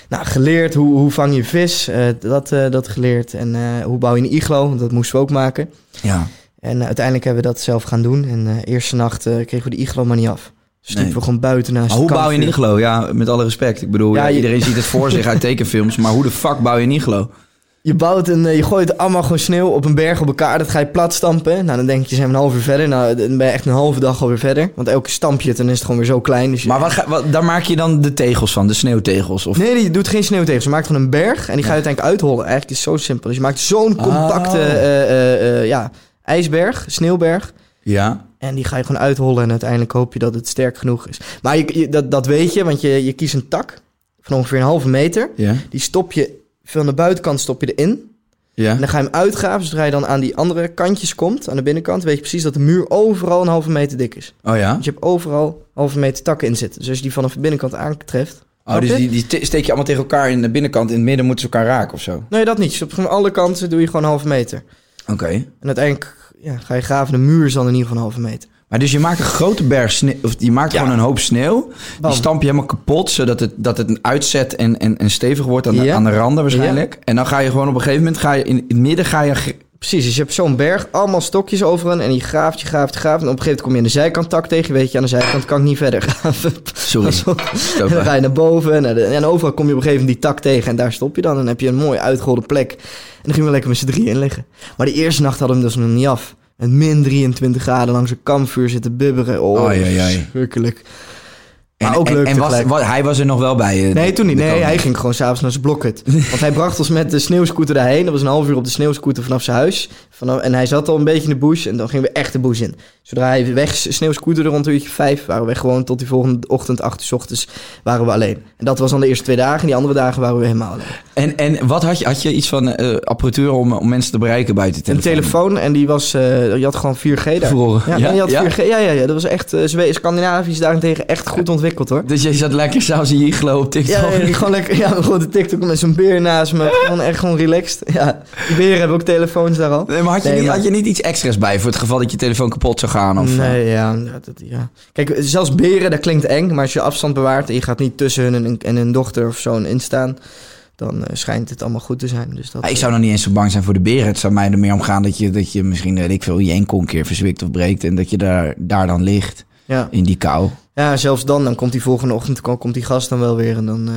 Nou, geleerd hoe, hoe vang je vis. eh, dat, eh, dat geleerd. En eh, hoe bouw je een iglo. Want dat moesten we ook maken. Ja. En eh, uiteindelijk hebben we dat zelf gaan doen. En eh eerste nacht eh, kregen we de iglo maar niet af. Dus Nee. we gewoon buiten naast Maar hoe bouw je een iglo? Ja, met alle respect. Ik bedoel, Ja, ja, je- iedereen ziet het voor [laughs] zich uit tekenfilms. Maar hoe de fuck bouw je een iglo? Je bouwt een, eh, je gooit allemaal gewoon sneeuw op een berg op elkaar. Dat ga je plat stampen. Nou, dan denk je, zijn we een half uur verder. Nou, dan ben je echt een halve dag alweer verder. Want elke stamp je het, dan is het gewoon weer zo klein. Dus je- Maar wat, ga- wat, daar maak je dan de tegels van, de sneeuwtegels? Of... Nee, die doet geen sneeuw tegen. Ze maakt van een berg en die ga je uiteindelijk uithollen. Eigenlijk is het zo simpel. Dus je maakt zo'n compacte Oh. eh, eh, ja, ijsberg, sneeuwberg. Ja. En die ga je gewoon uithollen en uiteindelijk hoop je dat het sterk genoeg is. Maar je, je- dat, dat weet je, want je, je kiest een tak van ongeveer een halve meter. Ja. Die stop je van de buitenkant stop je erin. Ja. En dan ga je hem uitgraven. Zodra je dan aan die andere kantjes komt, aan de binnenkant, weet je precies dat de muur overal een halve meter dik is. Oh ja? Dus je hebt overal halve meter takken in zitten. Dus als je die vanaf de binnenkant aantreft... Oh, dus die, die te- steek je allemaal tegen elkaar in de binnenkant. In het midden moeten ze elkaar raken of zo. Nee, dat niet. Dus op alle kanten doe je gewoon een halve meter. Oké. En uiteindelijk ja, ga je graven. De muur is dan in ieder geval een halve meter. Maar dus je maakt een grote berg sneeuw, of je maakt Ja. gewoon een hoop sneeuw. Bam. Die stamp je helemaal kapot, zodat het, dat het een uitzet en, en, en stevig wordt aan de, aan de randen waarschijnlijk. En dan ga je gewoon op een gegeven moment, ga je in, in het midden ga je... Precies, dus je hebt zo'n berg, allemaal stokjes overal. En je graaft, je graaft, je graaft. En op een gegeven moment kom je aan de zijkant tak tegen. Weet je, aan de zijkant kan ik niet verder graven. [laughs] Sorry. En dan ga je naar boven. En, naar de- en overal kom je op een gegeven moment die tak tegen. En daar stop je dan. En dan heb je een mooi uitgeholde plek. En dan gingen we lekker met z'n drieën in liggen. Maar die eerste nacht hadden we hem dus nog niet af. Met min 23 graden langs een kampvuur zitten bibberen. Oh, oei. verschrikkelijk. En, Maar ook en, leuk en was, hij was er nog wel bij? eh, Nee, toen niet. Nee, koning? hij ging gewoon s'avonds naar zijn blokhut. [laughs] Want hij bracht ons met de sneeuwscooter daarheen. Dat was een half uur op de sneeuwscooter vanaf zijn huis. Vanaf, en hij zat al een beetje in de bush. En dan gingen we echt de bush in. Zodra hij weg sneeuwscooterde rond een uurtje vijf... waren we gewoon tot die volgende ochtend, acht uur 's ochtends, waren we alleen. En dat was dan de eerste twee dagen. En die andere dagen waren we helemaal alleen. En, en wat had je? Had je iets van eh, apparatuur om, om mensen te bereiken buiten de Een telefoon? telefoon en die was... eh, je had gewoon 4G daar. Bevroren. Ja, Ja? je had Ja? 4G. Ja, ja, ja. Dat was echt... eh, Scandinavië is daarentegen echt goed ontwikkeld, hoor. Dus je zat lekker s'avonds in je iglo op TikTok? Ja, gewoon lekker, ja, gewoon de TikTok met zo'n beer naast me. Gewoon echt gewoon relaxed. Ja, die beren hebben ook telefoons daar al. Nee, maar had je, Nee, niet, maar- had je niet iets extra's bij voor het geval dat je telefoon kapot zou gaan? Of, eh? nee, ja, ja, dat, ja. Kijk, zelfs beren, dat klinkt eng. Maar als je afstand bewaart en je gaat niet tussen hun en, en hun dochter of zo in staan... dan eh, schijnt het allemaal goed te zijn. Dus dat, ik zou nog niet eens zo bang zijn voor de beren. Het zou mij er meer om gaan dat je, dat je misschien, weet ik veel, je enkel een keer verzwikt of breekt. En dat je daar, daar dan ligt, ja. in die kou. ja, zelfs dan, dan komt die volgende ochtend kom- komt die gast dan wel weer en dan... eh,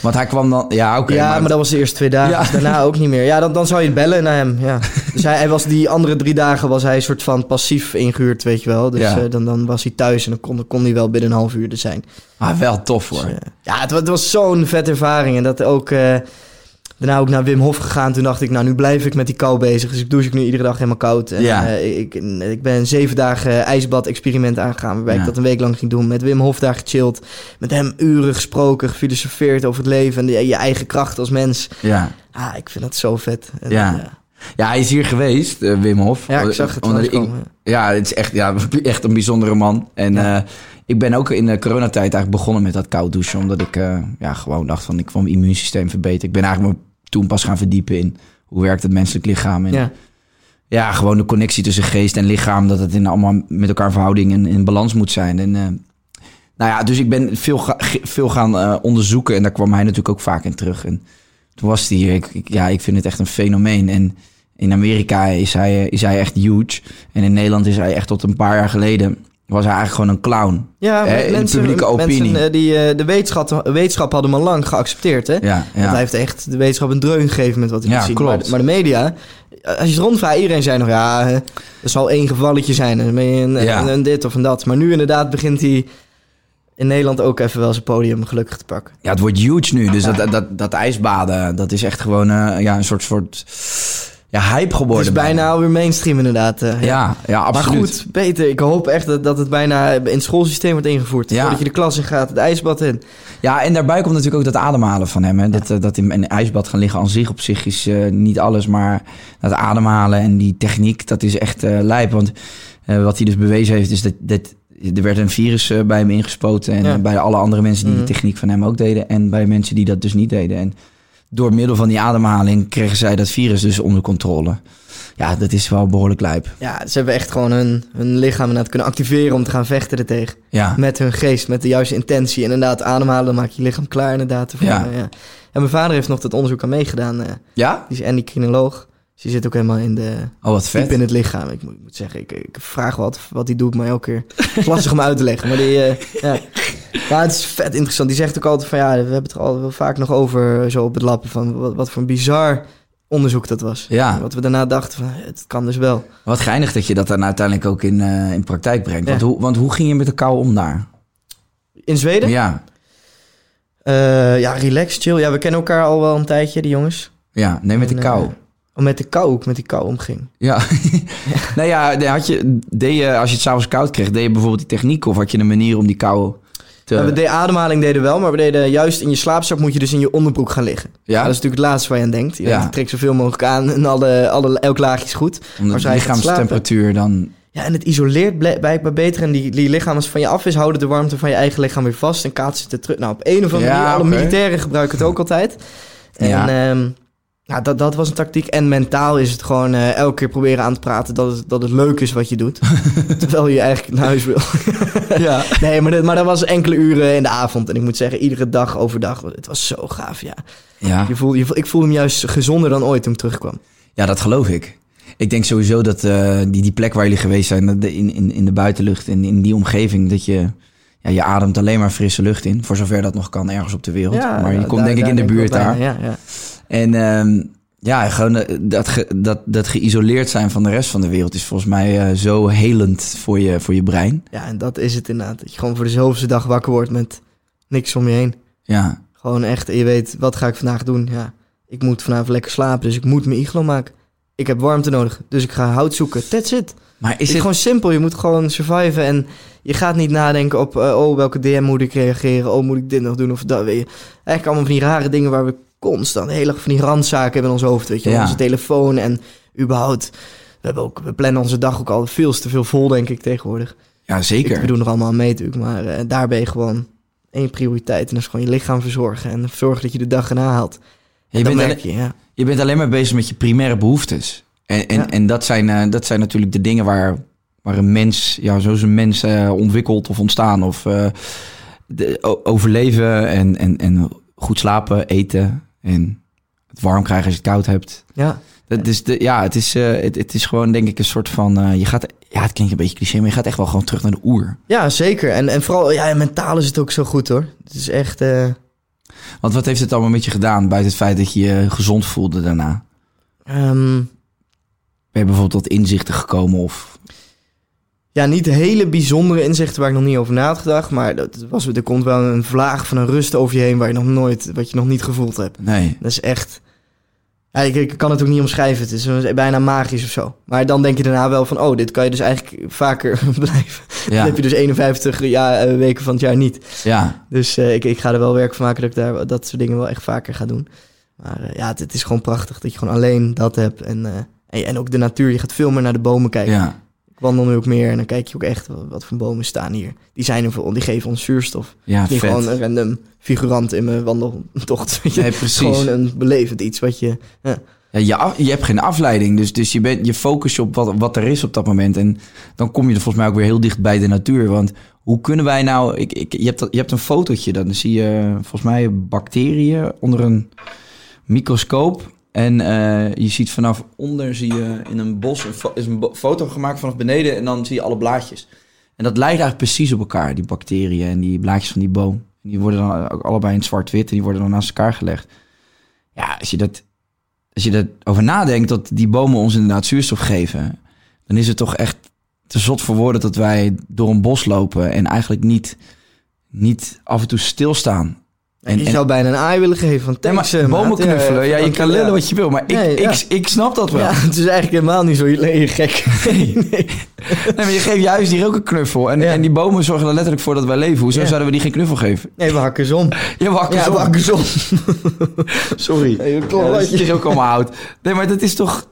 Want hij kwam dan, ja oké. ja, maar, dat was de eerste twee dagen. Ja. dus daarna ook niet meer. Ja, dan, dan zou je bellen naar hem. Ja. [laughs] Dus hij, hij was die andere drie dagen was hij een soort van passief ingehuurd, weet je wel. Dus Ja. eh, dan, dan was hij thuis en dan kon, kon hij wel binnen een half uur er zijn. Ah, wel tof hoor. Dus, eh, ja, het was zo'n vet ervaring. En dat ook... eh, daarna ook naar Wim Hof gegaan. Toen dacht ik, nou, nu blijf ik met die kou bezig. Dus ik douche ik nu iedere dag helemaal koud. En, Ja. eh, ik, ik ben zeven dagen ijsbad-experiment aangegaan. Waarbij Ja. ik dat een week lang ging doen. Met Wim Hof daar gechilled. Met hem uren gesproken, gefilosofeerd over het leven. En de- je eigen kracht als mens. Ja. Ah, ik vind dat zo vet. En, Ja. eh, ja, hij is hier geweest, eh, Wim Hof. Ja, ik zag het ik- Ja, het is echt, ja, [laughs] echt een bijzondere man. En Ja. eh, ik ben ook in de coronatijd eigenlijk begonnen met dat koud douchen. Omdat ik eh, ja, gewoon dacht van, ik wil mijn immuunsysteem verbeteren. Ik ben eigenlijk me toen pas gaan verdiepen in hoe werkt het menselijk lichaam. En, ja. ja, gewoon de connectie tussen geest en lichaam. Dat het in allemaal met elkaar in verhouding en in balans moet zijn. En eh, nou ja, dus ik ben veel, ga- veel gaan eh, onderzoeken. En daar kwam hij natuurlijk ook vaak in terug. En toen was hij hier. Ik, ik- ja, ik vind het echt een fenomeen. En in Amerika is hij, eh, is hij echt huge. En in Nederland is hij echt tot een paar jaar geleden... was hij eigenlijk gewoon een clown. Ja, Hè, in de publieke opinie. Mensen eh, die eh, de wetenschap, wetenschap hadden hem al lang geaccepteerd, hè? Ja, Want hij heeft echt de wetenschap een dreun gegeven met wat hij Ja, klopt. Maar, de- maar de media, als je het rondvraagt, iedereen zei nog... ja, eh, er zal één gevalletje zijn. En een, Ja. dit of een dat. Maar nu inderdaad begint hij in Nederland ook even wel zijn podium gelukkig te pakken. ja, het wordt huge nu. Dus dat, dat, dat, ijsbaden, dat is echt gewoon eh, ja, een soort, soort ja, hype Het geworden. is bijna alweer mainstream inderdaad. eh, Ja, ja, absoluut. Maar goed, beter. Ik hoop echt dat, dat het bijna in het schoolsysteem wordt ingevoerd. Ja. Voordat je de klas in gaat, het ijsbad in. Ja, en daarbij komt natuurlijk ook dat ademhalen van hem. Hè. Dat, eh, dat in een ijsbad gaan liggen aan zich op zich is eh, niet alles. Maar dat ademhalen en die techniek, dat is echt lijp. Want wat hij dus bewezen heeft, is dat, dat er werd een virus bij hem ingespoten. En Ja. bij alle andere mensen die Mhm. die techniek van hem ook deden. En bij mensen die dat dus niet deden. En door middel van die ademhaling kregen zij dat virus dus onder controle. Ja, dat is wel behoorlijk lijp. Ja, ze hebben echt gewoon hun, hun lichaam inderdaad kunnen activeren om te gaan vechten ertegen. Ja, Met hun geest, met de juiste intentie. Inderdaad, ademhalen, dan maak je je lichaam klaar inderdaad. ervoor. Ja. ja. En mijn vader heeft nog dat onderzoek aan meegedaan. eh, ja? die is endocrinoloog. Dus die zit ook helemaal in de, Oh, wat vet. diep in het lichaam. Ik moet, ik moet zeggen, ik, ik vraag wat, wat hij doet, maar elke keer [laughs] lastig om uit te leggen. Maar die, eh, ja. Ja, het is vet interessant. Die zegt ook altijd van, ja, we hebben het er al wel vaak nog over, zo op het lappen, van wat, wat voor een bizar onderzoek dat was. Ja. Wat we daarna dachten van, het kan dus wel. Wat geinig dat je dat dan uiteindelijk ook in, eh, in praktijk brengt. Want, Ja. hoe, want hoe ging je met de kou om daar? In Zweden? Ja, Eh, ja, relax, chill. Ja, we kennen elkaar al wel een tijdje, die jongens. ja, nee, met de kou. eh, oh, met de kou, hoe ik met die kou omging. Ja. [laughs] nou ja, had je, deed je, als je het s'avonds koud kreeg, deed je bijvoorbeeld die techniek of had je een manier om die kou te... Ja, we deden ademhaling deden we wel, maar we deden juist in je slaapzak moet je dus in je onderbroek gaan liggen. Ja? dat is natuurlijk het laatste waar je aan denkt. Je Ja. denkt, trek zoveel mogelijk aan en alle, alle, elk laagje is goed. Omdat de lichaamstemperatuur dan... Ja, en het isoleert blijkbaar beter. En die, die van je af is, houden de warmte van je eigen lichaam weer vast en kaatsen het er terug. Nou, op een of andere Ja, manier, alle militairen gebruiken het ook altijd. En Ja. ja. Ja, dat, dat was een tactiek. En mentaal is het gewoon eh, elke keer proberen aan te praten dat het, dat het leuk is wat je doet. [laughs] terwijl je eigenlijk naar huis wil. [laughs] Ja. Nee, maar dat, maar dat was enkele uren in de avond. En ik moet zeggen, iedere dag overdag. Het was zo gaaf, ja. Ja. Je voel, je ik voelde me juist gezonder dan ooit toen ik terugkwam. ja, dat geloof ik. Ik denk sowieso dat eh, die, die plek waar jullie geweest zijn, in, in, in de buitenlucht en in die omgeving, dat je... Ja, je ademt alleen maar frisse lucht in, voor zover dat nog kan ergens op de wereld. maar je komt daar- denk ik in de buurt daar. bijna, Ja, ja. En ehm, ja, gewoon eh, dat, ge, dat, dat geïsoleerd zijn van de rest van de wereld is volgens mij eh, zo helend voor je, voor je brein. ja, en dat is het inderdaad. Dat je gewoon voor de zoveelste dag wakker wordt met niks om je heen. Ja, Gewoon echt, je weet, wat ga ik vandaag doen? Ja, ik moet vanavond lekker slapen, dus ik moet mijn iglo maken. Ik heb warmte nodig, dus ik ga hout zoeken. That's it. Maar Het is het... gewoon simpel. Je moet gewoon surviven en je gaat niet nadenken op, eh, oh, welke DM moet ik reageren? Oh, moet ik dit nog doen of dat? Weet je. Eigenlijk allemaal van die rare dingen waar we constant hele van die randzaken hebben in ons hoofd. Weet je, Ja. onze telefoon en überhaupt. We, hebben ook, we plannen onze dag ook al veel te veel vol, denk ik, tegenwoordig. Ja, zeker. Ik, we doen er allemaal aan mee natuurlijk, maar eh, daar ben je gewoon één prioriteit. En dat is gewoon je lichaam verzorgen en zorgen dat je de dag erna haalt. je, En bent je, ja. je bent alleen maar bezig met je primaire behoeftes. En, en, Ja. en dat, zijn, eh, dat zijn natuurlijk de dingen waar, waar een mens, ja, zo is een mens eh, ontwikkeld of ontstaan. Of eh, de, overleven en, en, en goed slapen, eten en het warm krijgen als je het koud hebt. ja. Dat is de, ja, het is, het, het is gewoon denk ik een soort van... je gaat, ja, het klinkt een beetje cliché, maar je gaat echt wel gewoon terug naar de oer. Ja, zeker. En, en vooral, ja, en mentaal is het ook zo goed hoor. Het is echt... Want wat heeft het allemaal met je gedaan... buiten het feit dat je je gezond voelde daarna? ehm, Ben je bijvoorbeeld tot inzichten gekomen of... Ja, niet hele bijzondere inzichten waar ik nog niet over na had gedacht. Maar dat was, er komt wel een vlaag van een rust over je heen waar je nog nooit, wat je nog niet gevoeld hebt. Nee. Dat is echt. Ja, ik, ik kan het ook niet omschrijven. Het is bijna magisch of zo. Maar dan denk je daarna wel van, oh, dit kan je dus eigenlijk vaker [laughs] blijven. Dan heb je dus 51 ja, eh, weken van het jaar niet. ja. Dus eh, ik, ik ga er wel werk van maken dat ik daar dat soort dingen wel echt vaker ga doen. Maar eh, ja, het, het is gewoon prachtig dat je gewoon alleen dat hebt. En, en, en ook de natuur. Je gaat veel meer naar de bomen kijken. ja. Ik wandel nu ook meer en dan kijk je ook echt wat, wat voor bomen staan hier. Die zijn er voor, die geven ons zuurstof. Ja, niet gewoon een random figurant in mijn wandeltocht. [laughs] Nee, precies. Gewoon een belevend iets wat je... Ja. Ja, je, hebt geen afleiding, dus, dus je, bent, je focus je op wat, wat er is op dat moment. En dan kom je er volgens mij ook weer heel dicht bij de natuur. Want hoe kunnen wij nou... Ik, ik, je, hebt dat, je hebt een fotootje, dan zie je volgens mij bacteriën onder een microscoop. En eh, je ziet vanaf onder, zie je in een bos, een is een foto gemaakt vanaf beneden en dan zie je alle blaadjes. En En dat lijkt eigenlijk precies op elkaar, die bacteriën en die blaadjes van die boom. Die worden dan ook allebei in zwart-wit en die worden dan naast elkaar gelegd. Ja, als je, dat, als je dat over nadenkt dat die bomen ons inderdaad zuurstof geven, dan is het toch echt te zot voor woorden dat wij door een bos lopen en eigenlijk niet, niet af en toe stilstaan. En, je zou bijna een aai willen geven van Nee, thanks, eh, bomen knuffelen, ja, je kan lullen wat je wil, maar ik, Nee, ja. ik, ik snap dat wel. Ja, [laughs] het is eigenlijk helemaal niet zo je gek. [laughs] Nee. Nee, maar je geeft juist die ook een knuffel. En, en die bomen zorgen er letterlijk voor dat wij leven. Hoezo zouden we die geen knuffel geven? nee, we hakken ze om. Je wakker Ja, we hakken ze om. [laughs] Sorry. Nee, dat dat is ook allemaal oud. Nee, maar dat is toch...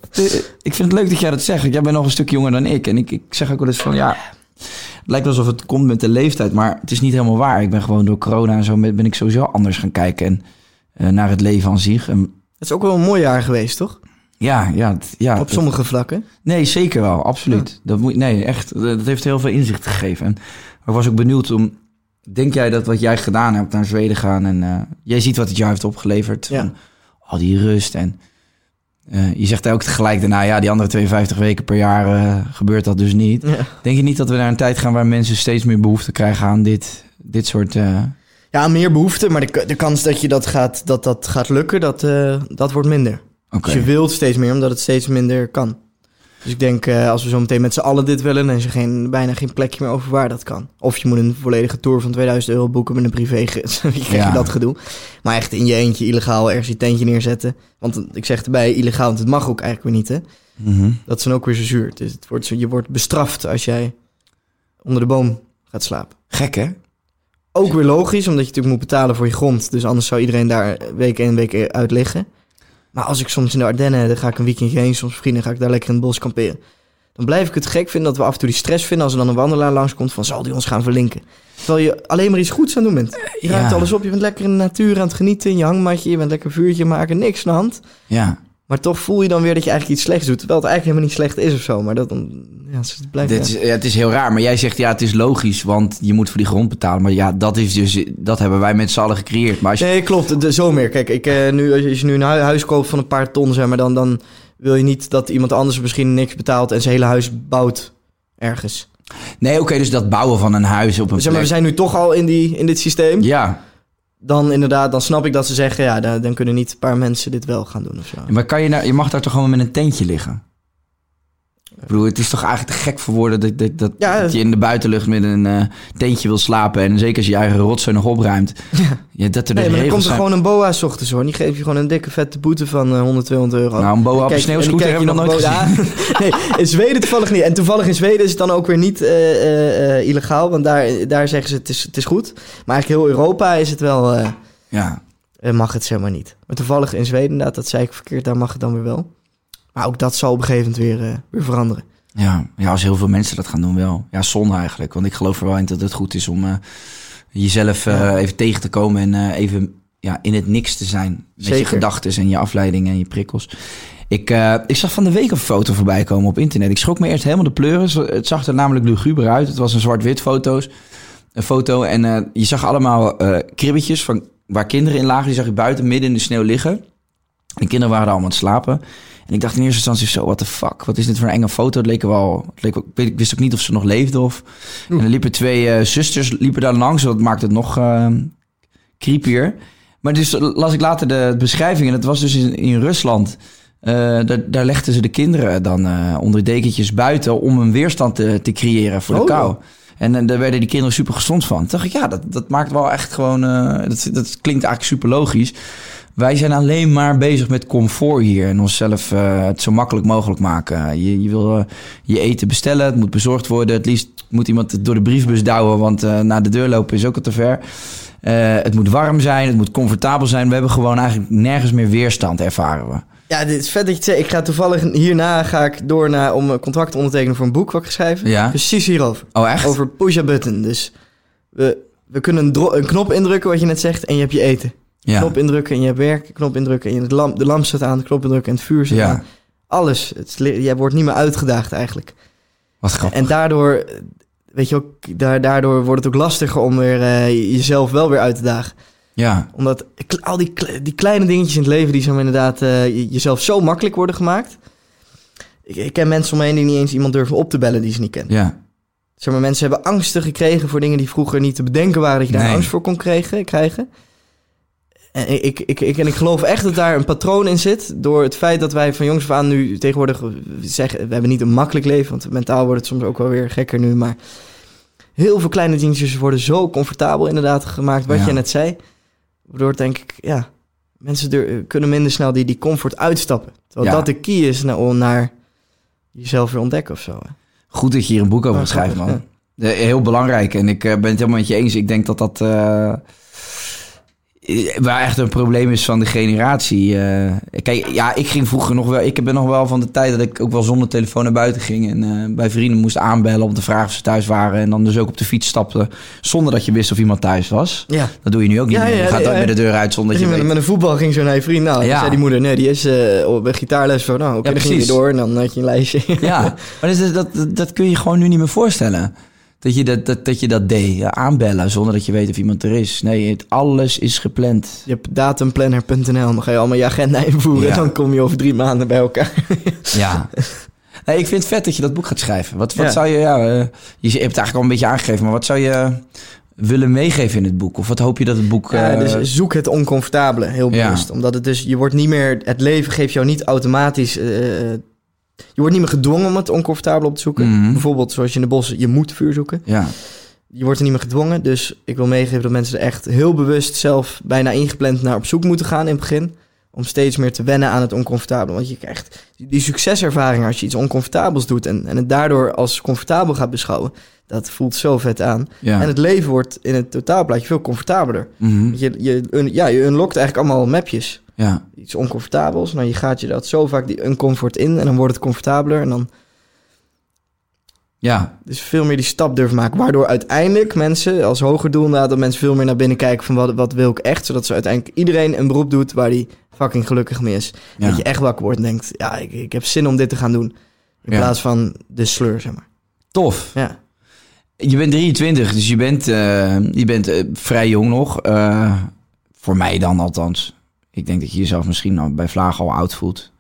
Ik vind het leuk dat jij dat zegt. Jij bent nog een stuk jonger dan ik. En ik, ik zeg ook wel eens van, ja... Lijkt alsof het komt met de leeftijd. Maar het is niet helemaal waar. Ik ben gewoon door corona en zo... ben ben ik sowieso anders gaan kijken. En eh, naar het leven aan zich. En, Het is ook wel een mooi jaar geweest, toch? ja, ja, ja. Op sommige vlakken. Nee, zeker wel, absoluut. Dat moet, nee, echt. Dat heeft heel veel inzicht gegeven. En ik was ook benieuwd om. Denk jij dat wat jij gedaan hebt naar Zweden gaan en eh, jij ziet wat het jou heeft opgeleverd? Ja. Van al die rust en eh, je zegt ook tegelijk daarna, ja, die andere 52 weken per jaar eh, gebeurt dat dus niet. Ja. Denk je niet dat we naar een tijd gaan waar mensen steeds meer behoefte krijgen aan dit, dit soort. eh, Ja, meer behoefte, maar de, de kans dat je dat gaat, dat dat gaat lukken, dat, dat wordt minder. Oké. Dus je wilt steeds meer, omdat het steeds minder kan. Dus ik denk, eh, als we zo meteen met z'n allen dit willen, dan is er geen, bijna geen plekje meer over waar dat kan. Of je moet een volledige tour van 2000 euro boeken met een privégids. [laughs] Wie krijg Ja. je dat gedoe? Maar echt in je eentje illegaal ergens je tentje neerzetten. Want ik zeg erbij illegaal, want het mag ook eigenlijk weer niet, hè? mhm. Dat is dan ook weer zo zuur. Dus het wordt je wordt bestraft als jij onder de boom gaat slapen. Gek hè? Ook weer logisch, omdat je natuurlijk moet betalen voor je grond. Dus anders zou iedereen daar week in week uit liggen. Maar als ik soms in de Ardennen, dan ga ik een weekendje heen, soms vrienden ga ik daar lekker in het bos kamperen. Dan blijf ik het gek vinden dat we af en toe die stress vinden als er dan een wandelaar langskomt van zal die ons gaan verlinken. Terwijl je alleen maar iets goeds aan het doen bent. Je Ja. ruimt alles op, je bent lekker in de natuur aan het genieten, in je hangmatje, je bent lekker vuurtje maken, niks aan de hand. Ja. Maar toch voel je dan weer dat je eigenlijk iets slechts doet. Terwijl het eigenlijk helemaal niet slecht is of zo. Maar dat dan, ja, het blijft... Dit is, ja, het is heel raar, maar jij zegt ja, het is logisch, want je moet voor die grond betalen. Maar ja, dat, is dus, dat hebben wij met z'n allen gecreëerd. Maar als je, Nee, klopt. De, zo meer. Kijk, ik, eh, nu, als je nu een hu- huis koopt van een paar ton, zeg maar, dan, dan wil je niet dat iemand anders misschien niks betaalt en zijn hele huis bouwt ergens. Nee, oké, dus dat bouwen van een huis op een Zeg maar, we zijn nu toch al in, die, in dit systeem. Ja, Dan inderdaad, dan snap ik dat ze zeggen, ja, dan, kunnen niet een paar mensen dit wel gaan doen of zo. maar kan je, nou, je mag daar toch gewoon met een tentje liggen? Ik bedoel, het is toch eigenlijk te gek voor woorden dat, dat, dat, Ja, dat je in de buitenlucht met een eh, tentje wil slapen. En zeker als je je eigen rotzooi nog opruimt. Ja. dat er Nee, maar dan komt er zijn. gewoon een boa 's ochtends hoor. Die geeft je gewoon een dikke vette boete van eh, 100, 200 euro. Nou, een boa op een sneeuwscooter nog nooit gezien. Ja, [laughs] nee, in Zweden toevallig niet. En toevallig in Zweden is het dan ook weer niet eh, eh, illegaal. Want daar, daar zeggen ze het is, het is goed. Maar eigenlijk heel Europa is het wel... Ja, mag het zeg maar niet. Maar toevallig in Zweden, inderdaad, dat zei ik verkeerd, daar mag het dan weer wel. Maar ook dat zal op een gegeven moment weer, eh, weer veranderen. ja, ja, als heel veel mensen dat gaan doen wel. Ja, zonde eigenlijk. Want ik geloof er wel in dat het goed is om eh, jezelf eh, even tegen te komen. En even ja, in het niks te zijn. Met je gedachten en je afleidingen en je prikkels. Ik, ik zag van de week een foto voorbij komen op internet. Ik schrok me eerst helemaal de pleuren. Het zag er namelijk luguber uit. Het was een zwart-wit foto's, een foto. En je zag allemaal eh, kribbetjes van, waar kinderen in lagen. Die zag je buiten midden in de sneeuw liggen. De kinderen waren allemaal aan het slapen. En ik dacht in eerste instantie zo, what the fuck? Wat is dit voor een enge foto? Het leek er wel... Het leek, ik, wist ook niet of ze nog leefden of... En er liepen twee eh, zusters liepen daar langs. Dat maakte het nog eh, creepier. Maar dus las ik later de beschrijving. En het was dus in, in Rusland. Eh, daar, daar legden ze de kinderen dan eh, onder dekentjes buiten... om een weerstand te, te creëren voor de Oh, kou. En eh, daar werden die kinderen super gezond van. Toen dacht ik, ja, dat, dat maakt wel echt gewoon... eh, dat, dat klinkt eigenlijk super logisch. Wij zijn alleen maar bezig met comfort hier en onszelf eh, het zo makkelijk mogelijk maken. Je, je wil eh, je eten bestellen, het moet bezorgd worden. Het liefst moet iemand het door de briefbus douwen, want eh, naar de deur lopen is ook al te ver. Het moet warm zijn, het moet comfortabel zijn. We hebben gewoon eigenlijk nergens meer weerstand, ervaren we. Ja, dit is vet dat je het zegt. Ik ga toevallig hierna ga ik door naar, om een contract te ondertekenen voor een boek wat ik geschreven. Ja? Precies hierover. Oh, echt? Over push-a-button. Dus we, we kunnen een knop indrukken, wat je net zegt, en je hebt je eten. Ja. Knop indrukken en je werk. Knop indrukken en je, de, lamp, de lamp staat aan. Knop indrukken en het vuur staat Ja. aan. Alles. Het, jij wordt niet meer uitgedaagd eigenlijk. Wat grappig. En daardoor, weet je ook, daar, daardoor wordt het ook lastiger om weer, eh, jezelf wel weer uit te dagen. Ja, Omdat al die, die kleine dingetjes in het leven die zo inderdaad eh, je- jezelf zo makkelijk worden gemaakt. Ik, ik ken mensen om me heen die niet eens iemand durven op te bellen die ze niet kennen. ja. zeg maar, mensen hebben angsten gekregen voor dingen die vroeger niet te bedenken waren dat je daar Nee. angst voor kon kregen, krijgen. En ik, ik, ik, en ik geloof echt dat daar een patroon in zit. Door het feit dat wij van jongs af aan nu tegenwoordig zeggen... we hebben niet een makkelijk leven, want mentaal wordt het soms ook wel weer gekker nu. Maar heel veel kleine dingetjes worden zo comfortabel inderdaad gemaakt, wat Ja. je net zei. Waardoor denk ik, ja, mensen kunnen minder snel die, die comfort uitstappen. Terwijl Ja. dat de key is naar, om naar jezelf weer ontdekken of zo. hè. Goed dat je hier een boek over schrijft, man. Eh, Heel belangrijk. En ik eh, ben het helemaal met je eens. Ik denk dat dat eh, wel echt een probleem is van de generatie. eh. kijk, ja, ik ging vroeger nog wel... Ik ben nog wel van de tijd dat ik ook wel zonder telefoon naar buiten ging. En eh, bij vrienden moest aanbellen om te vragen of ze thuis waren. En dan dus ook op de fiets stapte zonder dat je wist of iemand thuis was. Ja. Dat doe je nu ook niet Ja, meer. ja, je gaat ja. meer de deur uit zonder dat je met, met een voetbal ging zo naar je vriend. Nou, zei die moeder, nee, die is eh, op een gitaarles. Van, nou, oké, dan ging je door en dan had je een lijstje. Ja, [laughs] maar dat, dat, dat kun je gewoon nu niet meer voorstellen. Dat je dat, dat, dat, je dat deed. Ja, aanbellen zonder dat je weet of iemand er is. Nee, het, alles is gepland. Je hebt datumplanner.nl, dan ga je allemaal je agenda invoeren. Ja. En dan kom je over drie maanden bij elkaar. Ja. [laughs] Nee, ik vind het vet dat je dat boek gaat schrijven. Wat, wat Ja. zou je, ja, eh, je hebt het eigenlijk al een beetje aangegeven, maar wat zou je willen meegeven in het boek? Of wat hoop je dat het boek... Ja, eh, dus zoek het oncomfortabele, heel Ja. bewust. Omdat het dus, je wordt niet meer, het leven geeft jou niet automatisch, eh, je wordt niet meer gedwongen om het oncomfortabele op te zoeken. Mhm. Bijvoorbeeld zoals je in de bossen, je moet vuur zoeken. ja. Je wordt er niet meer gedwongen, dus ik wil meegeven dat mensen er echt heel bewust zelf bijna ingepland naar op zoek moeten gaan in het begin. Om steeds meer te wennen aan het oncomfortabele. Want je krijgt die succeservaring als je iets oncomfortabels doet en, en het daardoor als comfortabel gaat beschouwen. Dat voelt zo vet aan. Ja. En het leven wordt in het totaalplaatje veel comfortabeler. Mhm. Je, je, ja, je unlockt eigenlijk allemaal mapjes. Ja. Iets oncomfortabels. Nou, je gaat je dat zo vaak die uncomfort in en dan wordt het comfortabeler. En dan Ja. dus veel meer die stap durven maken. Waardoor uiteindelijk mensen als hoger doel inderdaad... dat mensen veel meer naar binnen kijken van wat, wat wil ik echt. Zodat ze uiteindelijk iedereen een beroep doet waar die fucking gelukkig mee is. Ja. Dat je echt wakker wordt en denkt... ja, ik, ik heb zin om dit te gaan doen. In Ja. plaats van de sleur, zeg maar. Tof. Ja. Je bent 23, dus je bent, eh, je bent eh, vrij jong nog. Eh, voor mij dan althans. Ik denk dat je jezelf misschien al bij Vlaag al oud voelt.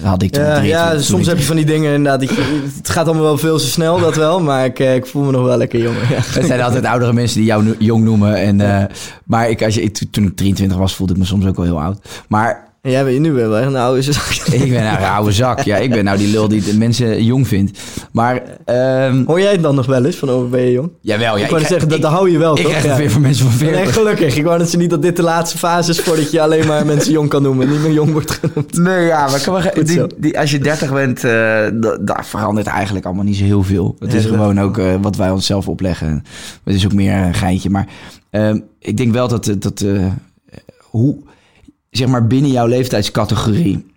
Dat had ik toen. Ja, 23, ja toen soms ik- heb je van die dingen inderdaad. dat je- het gaat allemaal wel veel te snel, dat wel. Maar ik, eh, ik voel me nog wel lekker jong. Ja. Het zijn altijd oudere mensen die jou jong noemen. En, eh, maar ik, als je, toen ik 23 was, voelde ik me soms ook wel heel oud. Maar En jij bent nu wel echt een oude zak. [laughs] ik ben nou een oude zak. Ja, ik ben nou die lul die de mensen jong vindt. Maar ehm, Hoor jij het dan nog wel eens van over ben je jong? jawel, ja, ik wou zeggen, dat, ik- dat hou je wel, Ik toch? krijg Ja. het weer van mensen van 40. Nee, gelukkig. Ik wou net ze niet dat dit de laatste fase is voordat je alleen maar mensen jong kan noemen. Niet meer jong wordt genoemd. Nee, ja, maar kan maar, Goed die, die, als je 30 bent, da- daar verandert eigenlijk allemaal niet zo heel veel. Het is dat- gewoon ook eh, wat wij onszelf opleggen. Het is ook meer een geintje. Maar ehm, ik denk wel dat, dat eh, hoe, zeg maar binnen jouw leeftijdscategorie, [clears throat]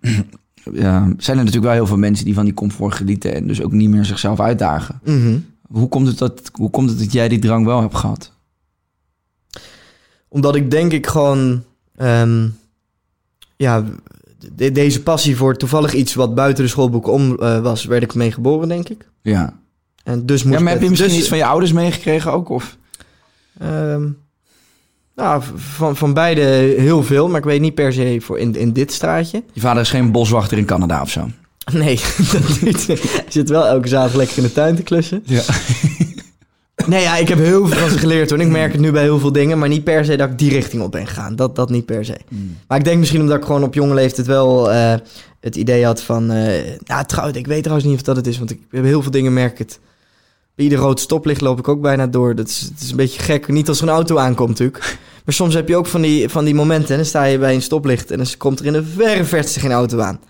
zijn er natuurlijk wel heel veel mensen die van die comfort genieten en dus ook niet meer zichzelf uitdagen. Mhm. Hoe komt het dat, hoe komt het dat jij die drang wel hebt gehad? Omdat ik denk ik gewoon... ehm, ja, de- deze passie voor toevallig iets wat buiten de schoolboeken om eh, was... werd ik mee geboren, denk ik. Ja. En dus moest ja maar heb je misschien dus, iets van je ouders meegekregen ook? Of? ehm, nou, van, van beide heel veel. Maar ik weet niet per se voor in, in dit straatje. Je vader is geen boswachter in Canada of zo? Nee, [laughs] dat niet. Je zit wel elke zaterdag lekker in de tuin te klussen. Ja. [laughs] Nee, ja, ik heb heel veel van ze geleerd hoor. Ik merk het nu bij heel veel dingen, maar niet per se dat ik die richting op ben gegaan. Dat, dat niet per se. Maar ik denk misschien omdat ik gewoon op jonge leeftijd wel eh, het idee had van... eh nou, trouwens, ik weet trouwens niet of dat het is, want ik heb heel veel dingen merk ik het. Bij ieder rood stoplicht loop ik ook bijna door. Dat is, het is een beetje gek. Niet als er een auto aankomt natuurlijk. Maar soms heb je ook van die, van die momenten. En dan sta je bij een stoplicht en dan komt er in de verre verste geen auto aan.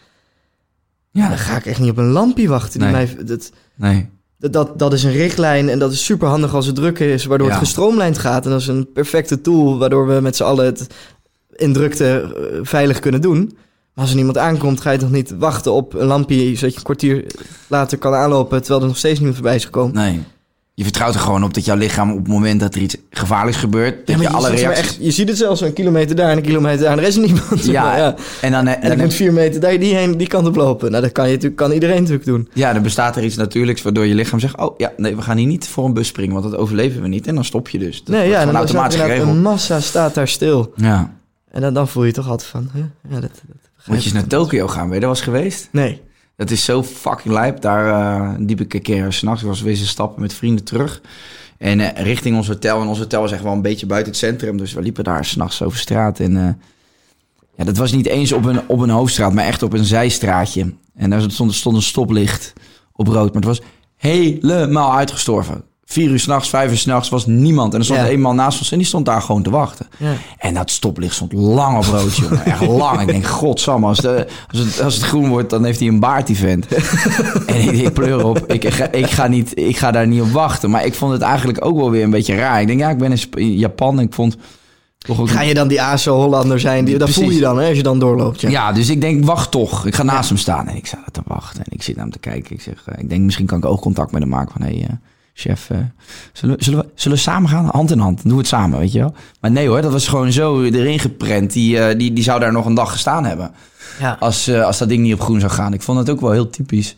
Ja. Dan ga ik echt niet op een lampje wachten. Die Nee. mij, dat, Nee. dat, dat, dat is een richtlijn en dat is super handig als het druk is, waardoor Ja. het gestroomlijnd gaat. En dat is een perfecte tool waardoor we met z'n allen het in drukte eh, veilig kunnen doen. Maar als er niemand aankomt, ga je toch niet wachten op een lampje, zodat je een kwartier later kan aanlopen, terwijl er nog steeds niemand voorbij is gekomen. Nee. Je vertrouwt er gewoon op dat jouw lichaam op het moment dat er iets gevaarlijks gebeurt, dat je alle reacties... echt, je ziet het zelfs een kilometer daar en een kilometer daar en er is niemand. Ja, Maar [laughs] ja. en dan, En dan, vier meter daar die, heen, die kant op lopen. Nou, dat kan, je natuurlijk, kan iedereen natuurlijk doen. ja, dan bestaat er iets natuurlijks waardoor je lichaam zegt... oh ja, nee, we gaan hier niet voor een bus springen, want dat overleven we niet. En dan stop je dus. Dat nee, ja, en dan automatisch geregeld. een massa staat daar stil. Ja. En dan, dan voel je toch altijd van, hè? ja, dat, Moet je eens naar. Tokio gaan, ben je daar was geweest? Nee. Dat is zo fucking lijp. Daar uh, liep ik een keer s'nachts. Ik was wezen stappen met vrienden terug. En uh, richting ons hotel. En ons hotel was echt wel een beetje buiten het centrum. Dus we liepen daar s'nachts over straat. En uh, ja, dat was niet eens op een, op een hoofdstraat, maar echt op een zijstraatje. En daar stond, stond een stoplicht op rood. Maar het was helemaal uitgestorven. Vier uur s'nachts, vijf uur s'nachts was niemand. En er stond Ja. een man naast ons en die stond daar gewoon te wachten. Ja. En dat stoplicht stond lang op rood, jongen. Echt lang. Ik denk, godsamme, als, de, als, het, als het groen wordt, dan heeft hij een baard, die vent. [laughs] en ik, ik pleur op. Ik, ga, ik, ga niet, ik ga daar niet op wachten. Maar ik vond het eigenlijk ook wel weer een beetje raar. Ik denk, ja, ik ben in Japan en ik vond... Ook Ga je dan die ASO-Hollander zijn? Die, dat Precies. voel je dan, hè, als je dan doorloopt. Ja. Ja, dus ik denk, wacht toch. Ik ga naast hem staan. En ik sta te wachten. En ik zit naar hem te kijken. Ik zeg, eh, ik denk, misschien kan ik oogcontact met hem maken. Van, hé, hey, eh, chef, eh, zullen, we- zullen, we, zullen we samen gaan? Hand in hand. Doen we het samen, weet je wel? Maar nee hoor, dat was gewoon zo erin geprent. Die, eh, die, die zou daar nog een dag gestaan hebben. Ja. Als, eh, als dat ding niet op groen zou gaan. Ik vond het ook wel heel typisch.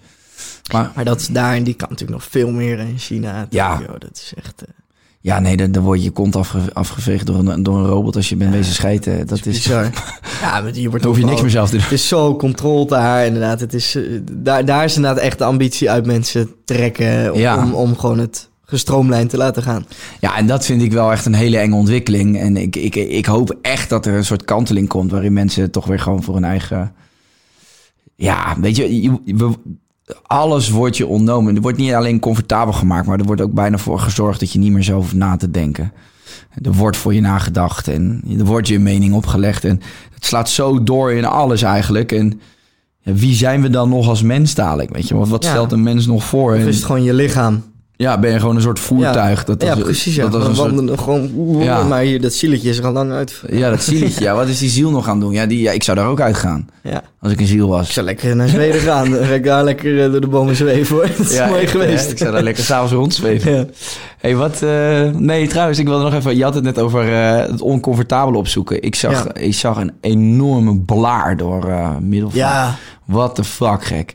Maar Maar dat is daar en die kan natuurlijk nog veel meer in China. Ja. Dat is echt... eh, ja, nee, dan, dan word je je kont afge, afgeveegd door een, door een robot als je bent wezen schijten. Dat is, bizar. [laughs] ja, maar je wordt dan hoef je niks meer zelf te doen. Het is zo controlled daar, inderdaad. Het is, eh, daar, daar is inderdaad echt de ambitie uit mensen trekken om, Ja. om, om gewoon het gestroomlijnd te laten gaan. Ja, en dat vind ik wel echt een hele enge ontwikkeling. En ik, ik, ik hoop echt dat er een soort kanteling komt... waarin mensen toch weer gewoon voor hun eigen... Ja, weet je, je- we- alles wordt je ontnomen. Er wordt niet alleen comfortabel gemaakt... maar er wordt ook bijna voor gezorgd dat je niet meer zo hoeft na te denken. Er wordt voor je nagedacht en er wordt je mening opgelegd. En het slaat zo door in alles eigenlijk. En wie zijn we dan nog als mens dadelijk? Weet je, wat, wat Ja. stelt een mens nog voor? Of En- is het gewoon je lichaam? Ja, ben je gewoon een soort voertuig? Dat, ja, dat- precies. Ja. Dat was een soort gewoon... Ja. Maar hier, dat zieletje is er al lang uit. Ja, dat zieletje. Ja, wat is die ziel nog gaan doen? Ja, die, ja, ik zou daar ook uitgaan. Ja. Als ik een ziel Ik was. zou lekker naar Zweden gaan. Dan ga ik daar lekker eh, door de bomen zweven hoor. Dat is mooi echt, geweest. hè? Ik zou daar lekker s'avonds rondzweven. Ja. hey, wat... eh, nee, trouwens, ik wilde nog even... Je had het net over eh, het oncomfortabele opzoeken. Ik zag, ik zag een enorme blaar door middel van... ja, What the fuck, gek.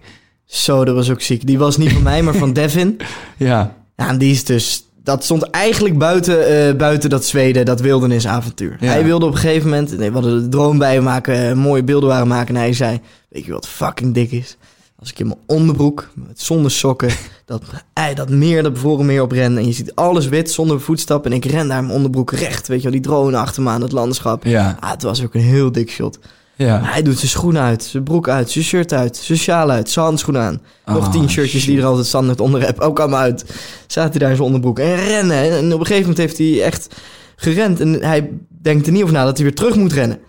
Zo, dat was ook ziek. Die was niet van mij, maar van [laughs] Devin. Ja. Ja, en die is dus... Dat stond eigenlijk buiten, eh, buiten dat Zweden, dat wildernisavontuur. Ja. Hij wilde op een gegeven moment... Nee, we hadden de droom bij hem maken, eh, mooie beelden waren maken. En hij zei, weet je wat fucking dik is? Als ik in mijn onderbroek, met, zonder sokken, [laughs] dat, ei, dat meer, dat bevroren meer op ren. En je ziet alles wit, zonder voetstappen. En ik ren daar in mijn onderbroek recht. Weet je wel, die drone achter me aan het landschap. Ja. Ah, het was ook een heel dik shot. Ja. Hij doet zijn schoenen uit, zijn broek uit, zijn shirt uit, zijn sjaal uit, zijn handschoenen aan. Nog Oh, tien shirtjes die er altijd standaard onder heb, ook allemaal uit. Zaten hij daar in zijn onderbroek en rennen. En op een gegeven moment heeft hij echt gerend. En hij denkt er niet over na dat hij weer terug moet rennen.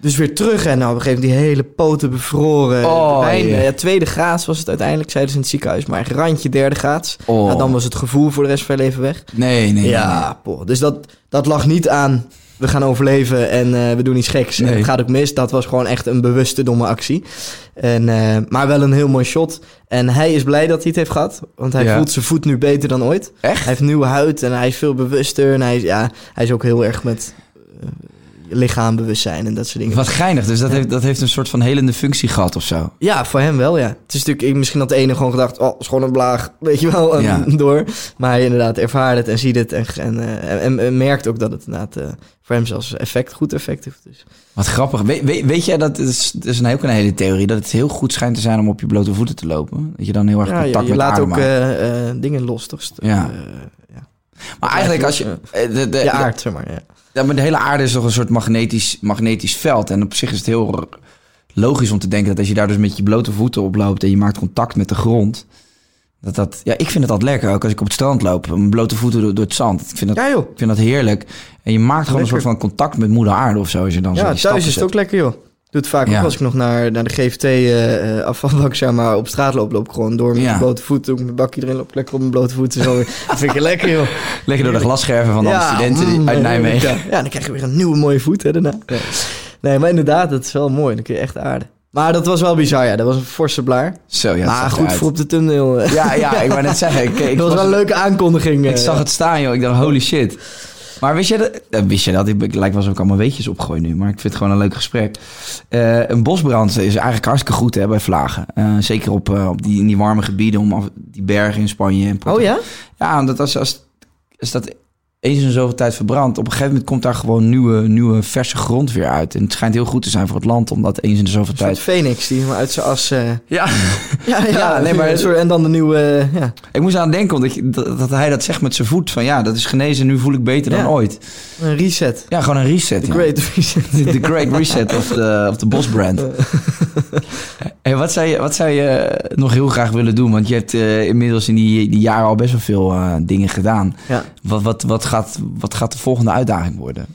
Dus weer terug en nou, op een gegeven moment die hele poten bevroren. Oh. Ja, tweede graads was het uiteindelijk, zeiden ze in het ziekenhuis. Maar een randje derde graads. Oh. Nou, dan was het gevoel voor de rest van je leven weg. Nee, nee, nee. Ja, poh. dus dat, dat lag niet aan. We gaan overleven en eh, we doen iets geks. En het gaat ook mis. Dat was gewoon echt een bewuste domme actie. En, eh, maar wel een heel mooi shot. En hij is blij dat hij het heeft gehad. Want hij Ja. voelt zijn voet nu beter dan ooit. Echt? Hij heeft nieuwe huid en hij is veel bewuster. En hij, ja, hij is ook heel erg met eh, lichaambewustzijn en dat soort dingen. Wat geinig. Dus dat heeft, dat heeft een soort van helende functie gehad of zo. Ja, voor hem wel, ja. Het is natuurlijk, ik, misschien had de ene gewoon gedacht, oh, is gewoon een blaag, weet je wel, Ja. [laughs] door. Maar hij inderdaad ervaart het en ziet het en, en, eh, en, en merkt ook dat het inderdaad eh, voor hem zelfs effect, goed effect heeft. Dus. Wat grappig. We, weet, weet jij dat, het is, het is een heel een hele theorie, dat het heel goed schijnt te zijn om op je blote voeten te lopen? Dat je dan heel erg Ja, je, contact je met laat ook eh, dingen los, toch? Ja. Maar eigenlijk als je... eh, De, de, aard, zeg maar, ja. Ja, maar de hele aarde is toch een soort magnetisch, magnetisch veld. En op zich is het heel logisch om te denken dat als je daar dus met je blote voeten op loopt en je maakt contact met de grond. Dat dat, ja, ik vind het altijd lekker. Ook als ik op het strand loop, mijn blote voeten door, door het zand. Ik vind, dat, Ja, joh. ik vind dat heerlijk. En je maakt gewoon Lekker. een soort van contact met moeder aarde of zo. Als je dan Ja, thuis is het ook lekker, joh. Doe het vaak Ja. ook als ik nog naar, naar de GVT eh, eh, afvalbak, [laughs] zeg maar, op straat loop, loop ik gewoon door met Ja. mijn blote voeten. Ik mijn bakje erin, loop lekker op mijn blote voeten. Zo. [laughs] dat vind ik lekker, joh. Lekker door de glasscherven van alle studenten die- uit Nijmegen. Ja. ja, dan krijg je weer een nieuwe mooie voet hè, daarna. Nee, maar inderdaad, dat is wel mooi. Dan kun je echt aarden. Maar dat was wel bizar, ja. Dat was een forse blaar. Zo, ja, maar goed voor op de tunnel. eh. Ja, ja, ik wou net zeggen. Ik, [laughs] ik dat was wel een leuke aankondiging. Ik zag het staan, joh. Ik dacht, holy shit. Maar wist je dat? eh, Wist je dat? Ik, lijkt wel alsof ik allemaal weetjes opgooi nu. Maar ik vind het gewoon een leuk gesprek. Eh, een bosbrand is eigenlijk hartstikke goed hè, bij vlagen. Eh, zeker op, op die, in die warme gebieden. Om af- die bergen in Spanje en Oh Portugal. ja? Ja, omdat als, als, als dat eens in zoveel tijd verbrandt. Op een gegeven moment komt daar gewoon nieuwe, nieuwe verse grond weer uit. En het schijnt heel goed te zijn voor het land, omdat eens in de zoveel tijd... Phoenix die maar uit zijn as... eh, Ja, [laughs] ja, ja, Ja, nee, maar- En dan de nieuwe... eh, ja. ik moest aan denken, omdat je, dat, dat hij dat zegt met zijn voet. Van ja, dat is genezen, nu voel ik beter dan ooit. Een reset. Ja, gewoon een reset. The great reset. [laughs] The Great Reset of de, of de Boss Brand. [laughs] Hey, wat, zou je, wat zou je nog heel graag willen doen? Want je hebt eh, inmiddels in die, die jaren al best wel veel eh, dingen gedaan. Ja. Wat, wat, wat, gaat, wat gaat de volgende uitdaging worden?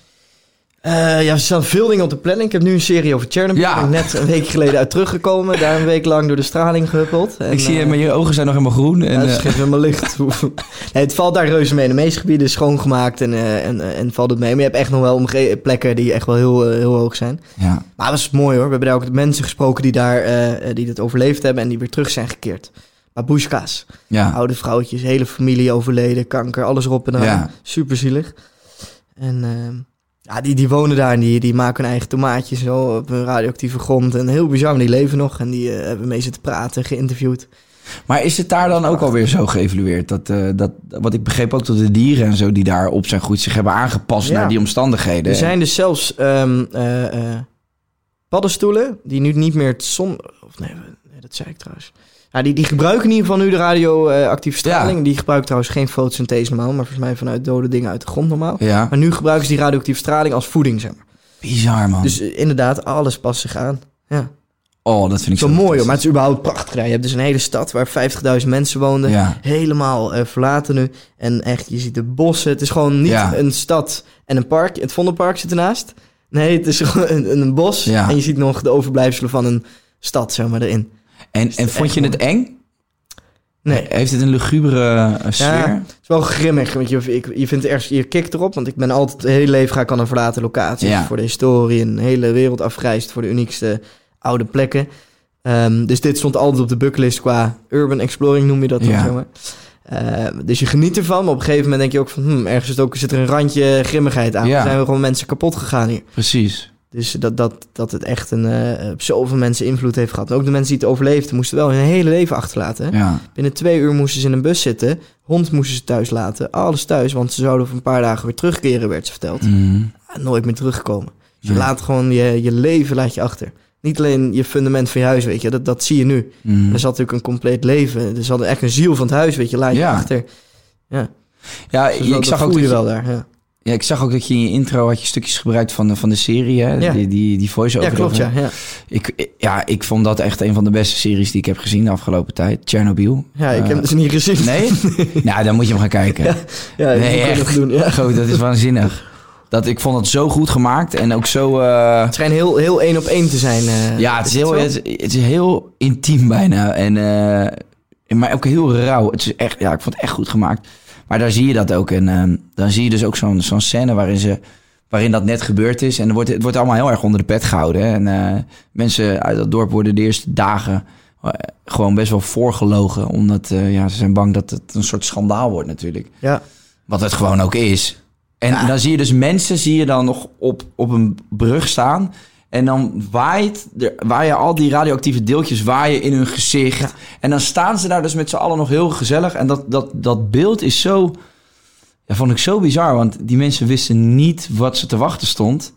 Eh, ja, er staan veel dingen op de planning. Ik heb nu een serie over Chernobyl. Ja. Ik ben net een week geleden uit teruggekomen. Daar een week lang door de straling gehuppeld. En, ik zie je, eh, maar je ogen zijn nog helemaal groen. En, ja, het eh, geeft helemaal licht. [laughs] nee, het valt daar reuze mee. De meeste gebieden is schoongemaakt en, en, en valt het mee. Maar je hebt echt nog wel plekken die echt wel heel, heel hoog zijn. ja. Maar dat is mooi hoor. We hebben daar ook mensen gesproken die daar die het overleefd hebben en die weer terug zijn gekeerd. Babushka's. Ja. Oude vrouwtjes, hele familie overleden, kanker, alles erop en eraan. Ja. Super zielig. En ehm, ja, die, die wonen daar en die, die maken hun eigen tomaatjes zo op een radioactieve grond. En heel bizar, die leven nog. En die eh, hebben mee zitten praten, geïnterviewd. Maar is het daar dan ook alweer zo geëvalueerd? Dat, eh, dat, wat ik begreep ook dat de dieren en zo die daar op zijn goed zich hebben aangepast Ja. naar die omstandigheden. Er zijn dus zelfs ehm, eh, paddenstoelen die nu niet meer het zon... Of nee, dat zei ik trouwens. Nou, die, die gebruiken in ieder geval nu de radioactieve straling. Die gebruiken trouwens geen fotosynthese normaal, maar volgens mij vanuit dode dingen uit de grond normaal. Ja, Maar nu gebruiken ze die radioactieve straling als voeding, zeg maar. bizar man. Dus eh, inderdaad, alles past zich aan. Ja. oh, dat vind ik Zo zo mooi hoor, maar het is überhaupt prachtig. Ja, je hebt dus een hele stad waar 50.000 mensen woonden. Ja. Helemaal eh, verlaten nu. En echt, je ziet de bossen. Het is gewoon niet Ja. een stad en een park. Het Vondelpark zit ernaast. Nee, het is [laughs] gewoon een, een bos. En je ziet nog de overblijfselen van een stad, zeg maar, erin. En, en vond je het eng? Nee, Heeft het een lugubere sfeer? Ja, het is wel grimmig, want je, ik, je vindt ergens, je kikt erop, want ik ben altijd, het hele leven ga ik aan een verlaten locatie. Ja. Voor de historie, een hele wereld afgereisd voor de uniekste oude plekken. Ehm, dus dit stond altijd op de bucketlist qua urban exploring, noem je dat dan, Ja. zeg maar. Eh, dus je geniet ervan, maar op een gegeven moment denk je ook van, hmm, ergens het ook, zit er een randje grimmigheid aan. Ja. Er zijn we gewoon mensen kapot gegaan hier. Precies. Dus dat, dat, dat het echt een, eh, op zoveel mensen invloed heeft gehad. En ook de mensen die het overleefden, moesten wel hun hele leven achterlaten. Ja. Binnen twee uur moesten ze in een bus zitten. Hond moesten ze thuis laten. Alles thuis, want ze zouden over een paar dagen weer terugkeren, werd ze verteld. Mhm. Ah, Nooit meer teruggekomen. Dus je laat gewoon je, je leven laat je achter. Niet alleen je fundament van je huis, weet je. Dat, dat zie je nu. Mhm. Er zat natuurlijk een compleet leven. Er zat echt een ziel van het huis, weet je. Laat je achter. Ja, Ja, dus ik, zag ook dat je, wel daar. Ja, ja, ik zag ook dat je in je intro had je stukjes gebruikt van de, van de serie, hè? Ja. Die, die, die voice-over. ja klopt, ja. ja. Ik, ja, ik vond dat echt een van de beste series die ik heb gezien de afgelopen tijd. Chernobyl. Ja, ik Eh, heb het dus niet gezien. [laughs] Nee? nou, dan moet je hem gaan kijken. Ja, nee, echt. doen. Ja. Goed, dat is waanzinnig. Dat, ik vond het zo goed gemaakt en ook zo... eh, Het schijnt heel, heel één op één te zijn. eh, ja, het is, heel, het, is- het is heel intiem bijna. En, eh, maar ook heel rauw. Het is echt, ja, ik vond het echt goed gemaakt. Maar daar zie je dat ook. En eh, dan zie je dus ook zo'n zo'n scène waarin, ze, waarin dat net gebeurd is. En wordt, het wordt allemaal heel erg onder de pet gehouden. hè. En eh, mensen uit dat dorp worden de eerste dagen eh, gewoon best wel voorgelogen. Omdat eh, ja, ze zijn bang dat het een soort schandaal wordt natuurlijk. Ja. Wat het gewoon ook is. En dan zie je dus mensen zie je dan nog op, op een brug staan. En dan waait, er, waaien al die radioactieve deeltjes waaien in hun gezicht. En dan staan ze daar dus met z'n allen nog heel gezellig. En dat, dat, dat beeld is zo... Ja, vond ik zo bizar. Want die mensen wisten niet wat ze te wachten stond.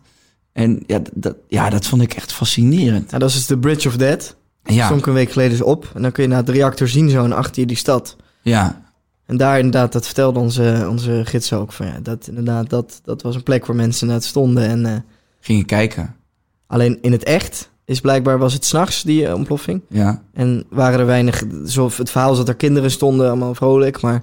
En ja, dat, ja, dat vond ik echt fascinerend. Nou, dat is dus de Bridge of Death. Ja, Zonk een week geleden eens op. En dan kun je naar de reactor zien zo en achter je die stad. ja, En daar inderdaad, dat vertelde onze, onze gids ook. Van, ja, dat, inderdaad, dat, dat was een plek waar mensen net stonden. En eh, ging je kijken. Alleen in het echt is blijkbaar was het s'nachts die eh, ontploffing. Ja, En waren er weinig, het verhaal is dat er kinderen stonden, allemaal vrolijk. Maar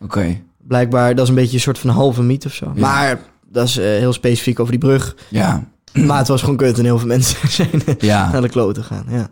oké. blijkbaar, dat is een beetje een soort van halve mythe of zo. Ja. Maar dat is eh, heel specifiek over die brug. Ja, Maar het was gewoon kut en heel veel mensen [laughs] zijn ja. naar de kloten gaan. Ja,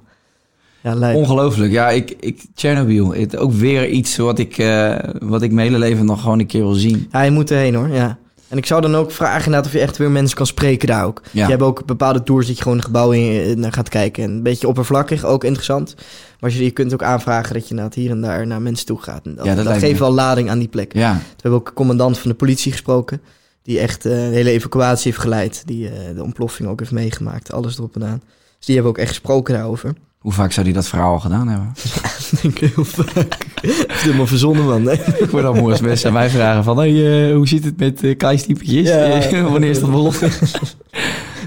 ja. Ongelooflijk. Ja, ik, ik, Chernobyl. Het, ook weer iets wat ik, eh, wat ik mijn hele leven nog gewoon een keer wil zien. Ja, je moet erheen hoor, ja. En ik zou dan ook vragen inderdaad of je echt weer mensen kan spreken daar ook. Ja. Je hebt ook bepaalde tours dat je gewoon een gebouw in eh, naar gaat kijken. En een beetje oppervlakkig, ook interessant. Maar je, je kunt ook aanvragen dat je inderdaad hier en daar naar mensen toe gaat. En dat Ja, dat dat, lijkt geeft me. wel lading aan die plek. Ja, We hebben ook een commandant van de politie gesproken. Die echt eh, een hele evacuatie heeft geleid. Die eh, de ontploffing ook heeft meegemaakt. Alles erop en aan. Dus die hebben we ook echt gesproken daarover. Hoe vaak zou hij dat verhaal al gedaan hebben? [laughs] denk ik heel vaak. Het is helemaal verzonnen, man. Nee. [laughs] Ik word dan als mensen aan mij vragen van... Hey, eh, hoe zit het met uh? Ja. [laughs] Wanneer is dat begonnen?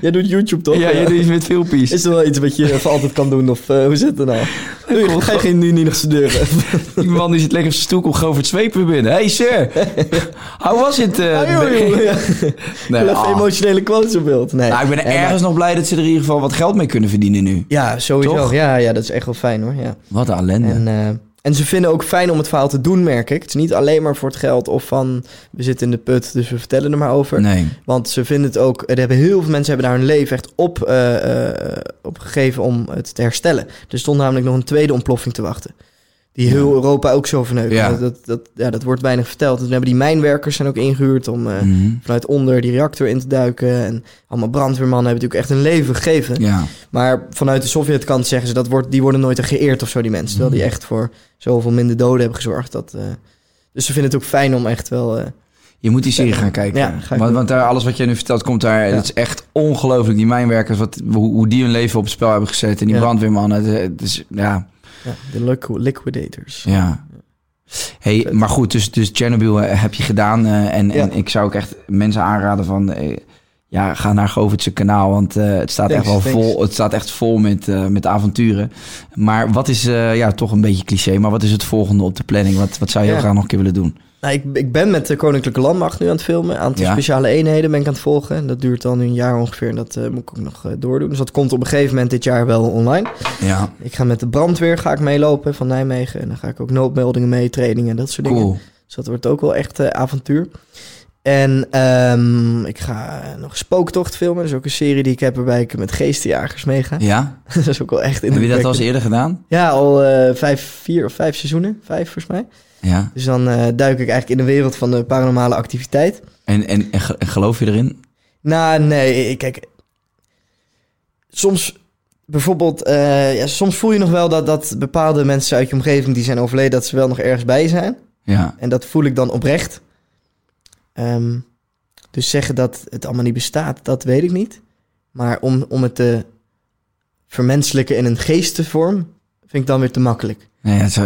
Jij doet YouTube toch? ja, je doet iets met filmpjes. Is er wel iets wat je voor altijd kan doen? Of eh, hoe zit het nou? Je, ga je geen, nu niet nog studeren? [laughs] Die man die zit lekker op zijn stoel, komt gewoon voor het zwepen binnen. Hey sir, how was it? eh, Ah, joh, nee. joh, ja. Nee, Even ah. emotionele quotes op beeld. Nee. Nou, ik ben er Nee, maar- ergens nog blij dat ze er in ieder geval wat geld mee kunnen verdienen nu. Ja, sowieso. Toch? Ja, ja, dat is echt wel fijn hoor. Ja. Wat een ellende. En, eh, en ze vinden ook fijn om het verhaal te doen, merk ik. Het is niet alleen maar voor het geld of van we zitten in de put, dus we vertellen er maar over. nee. Want ze vinden het ook, er hebben heel veel mensen hebben daar hun leven echt op, eh, eh, op gegeven om het te herstellen. Er stond namelijk nog een tweede ontploffing te wachten. Die heel Europa ook zo verneukt. Ja. Dat, dat, dat, ja, dat wordt weinig verteld. Toen hebben die mijnwerkers zijn ook ingehuurd om eh, Mhm. vanuit onder die reactor in te duiken. En allemaal brandweermannen hebben natuurlijk echt een leven gegeven. Ja. Maar vanuit de Sovjetkant zeggen ze dat wordt, die worden nooit geëerd of zo, die mensen. Terwijl die echt voor zoveel minder doden hebben gezorgd. Dat, eh, dus ze vinden het ook fijn om echt wel. eh, Je moet die serie gaan kijken. Ja, ga want, want daar, alles wat jij nu vertelt komt daar. Ja. Het is echt ongelooflijk. Die mijnwerkers, wat, hoe, hoe die hun leven op het spel hebben gezet. En die Ja. brandweermannen. Het, het is, ja, de liqu- liquidators. ja. Hey, maar goed, dus, dus Chernobyl eh, heb je gedaan. eh, en, en ik zou ook echt mensen aanraden van... eh, ja, ga naar Govertse kanaal, want het staat Thanks, echt wel thanks. vol. Het staat echt vol met, met avonturen. Maar wat is, ja, toch een beetje cliché, maar wat is het volgende op de planning? Wat, wat zou je Ja. heel graag nog een keer willen doen? Nou, ik, ik ben met de Koninklijke Landmacht nu aan het filmen. Een aantal Ja. speciale eenheden ben ik aan het volgen. En dat duurt dan nu een jaar ongeveer. En dat eh, moet ik ook nog eh, doordoen. Dus dat komt op een gegeven moment dit jaar wel online. Ja, Ik ga met de brandweer ga ik meelopen van Nijmegen. En dan ga ik ook noodmeldingen mee, trainingen, dat soort dingen. Dus dat wordt ook wel echt eh, avontuur. En ehm, ik ga nog Spooktocht filmen. Dat is ook een serie die ik heb waarbij ik met geestenjagers meega. Ja? [laughs] dat is ook wel echt Heb je dat al eens eerder gedaan? Ja, al eh, vijf, vier of vijf seizoenen. Vijf volgens mij. Ja. Dus dan eh, duik ik eigenlijk in de wereld van de paranormale activiteit. En, en, en, ge- en geloof je erin? Nou, nee, ik- kijk. Soms, bijvoorbeeld, eh, ja, soms voel je nog wel dat, dat bepaalde mensen uit je omgeving die zijn overleden, dat ze wel nog ergens bij zijn. Ja. En dat voel ik dan oprecht. Ehm, dus zeggen dat het allemaal niet bestaat, dat weet ik niet. Maar om, om het te vermenselijken in een geestenvorm, vind ik dan weer te makkelijk. Nee, is,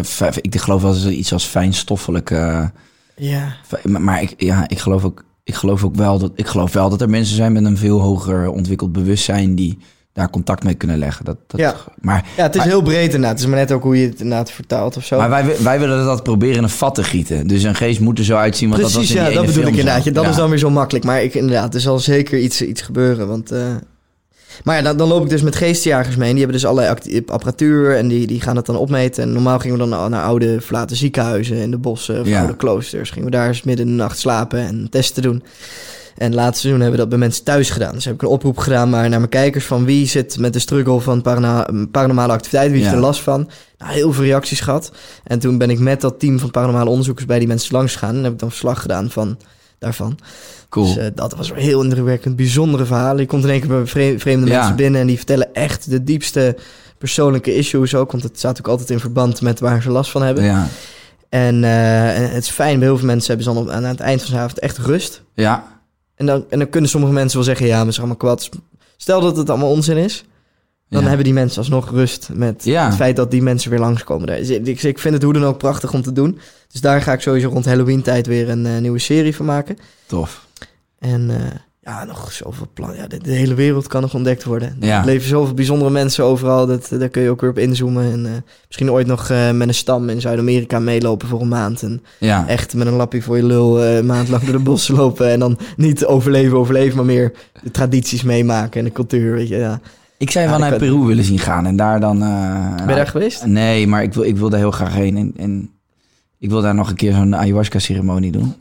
ik geloof wel eens iets als fijnstoffelijk. eh, Ja, maar ik, ja, ik, geloof ook, ik geloof ook wel dat, ik geloof wel dat er mensen zijn met een veel hoger ontwikkeld bewustzijn die daar contact mee kunnen leggen. Dat, dat, Ja. Maar, ja het is Maar- heel breed inderdaad. Het is maar net ook hoe je het inderdaad vertaalt of zo. maar wij, wij willen dat proberen in een vat te gieten. Dus een geest moet er zo uitzien. Want Precies, dat was in ja, dat bedoel ik inderdaad. Ja, dat Ja. is dan weer zo makkelijk. Maar ik, inderdaad, er zal zeker iets, iets gebeuren. Want, eh, Maar ja, dan, dan loop ik dus met geestjagers mee. En die hebben dus allerlei apparatuur en die, die gaan het dan opmeten. En normaal gingen we dan naar, naar oude verlaten ziekenhuizen in de bossen of Ja. oude kloosters. Gingen we daar eens midden in de nacht slapen en testen doen. En laatste seizoen hebben we dat bij mensen thuis gedaan. Dus heb ik een oproep gedaan maar naar mijn kijkers van wie zit met de struggle van parana- paranormale activiteit, wie heeft Ja. er last van. Nou, heel veel reacties gehad. En toen ben ik met dat team van paranormale onderzoekers bij die mensen langs gegaan en heb ik dan verslag gedaan van daarvan. Cool. Dus eh, dat was wel heel indrukwekkend, bijzondere verhalen. Je komt in één keer bij vre- vreemde Ja. mensen binnen en die vertellen echt de diepste persoonlijke issues ook, want het staat ook altijd in verband met waar ze last van hebben. Ja. En, eh, het is fijn, bij heel veel mensen hebben ze dan op, aan het eind van de avond echt rust. ja. En dan, en dan kunnen sommige mensen wel zeggen, ja, maar het is allemaal kwad. Stel dat het allemaal onzin is, dan Ja. hebben die mensen alsnog rust met Ja. het feit dat die mensen weer langskomen. Dus ik, ik- ik vind het hoe dan ook prachtig om te doen. Dus daar ga ik sowieso rond Halloween tijd weer een eh, nieuwe serie van maken. Tof. En eh, ja, nog zoveel plannen. Ja, de, de hele wereld kan nog ontdekt worden. Ja. Er leven zoveel bijzondere mensen overal. Dat, daar kun je ook weer op inzoomen. En eh, misschien ooit nog eh, met een stam in Zuid-Amerika meelopen voor een maand. En Ja. echt met een lappie voor je lul eh, een maand lang door de bossen [laughs] lopen. En dan niet overleven, overleven, maar meer de tradities meemaken en de cultuur. Weet je, ja. Ik zou je Ja, wel naar Peru willen zien gaan. En daar dan... eh, Ben je daar geweest? Nee, maar ik wil, ik wil daar heel graag heen. En, en ik wil daar nog een keer zo'n ayahuasca-ceremonie doen.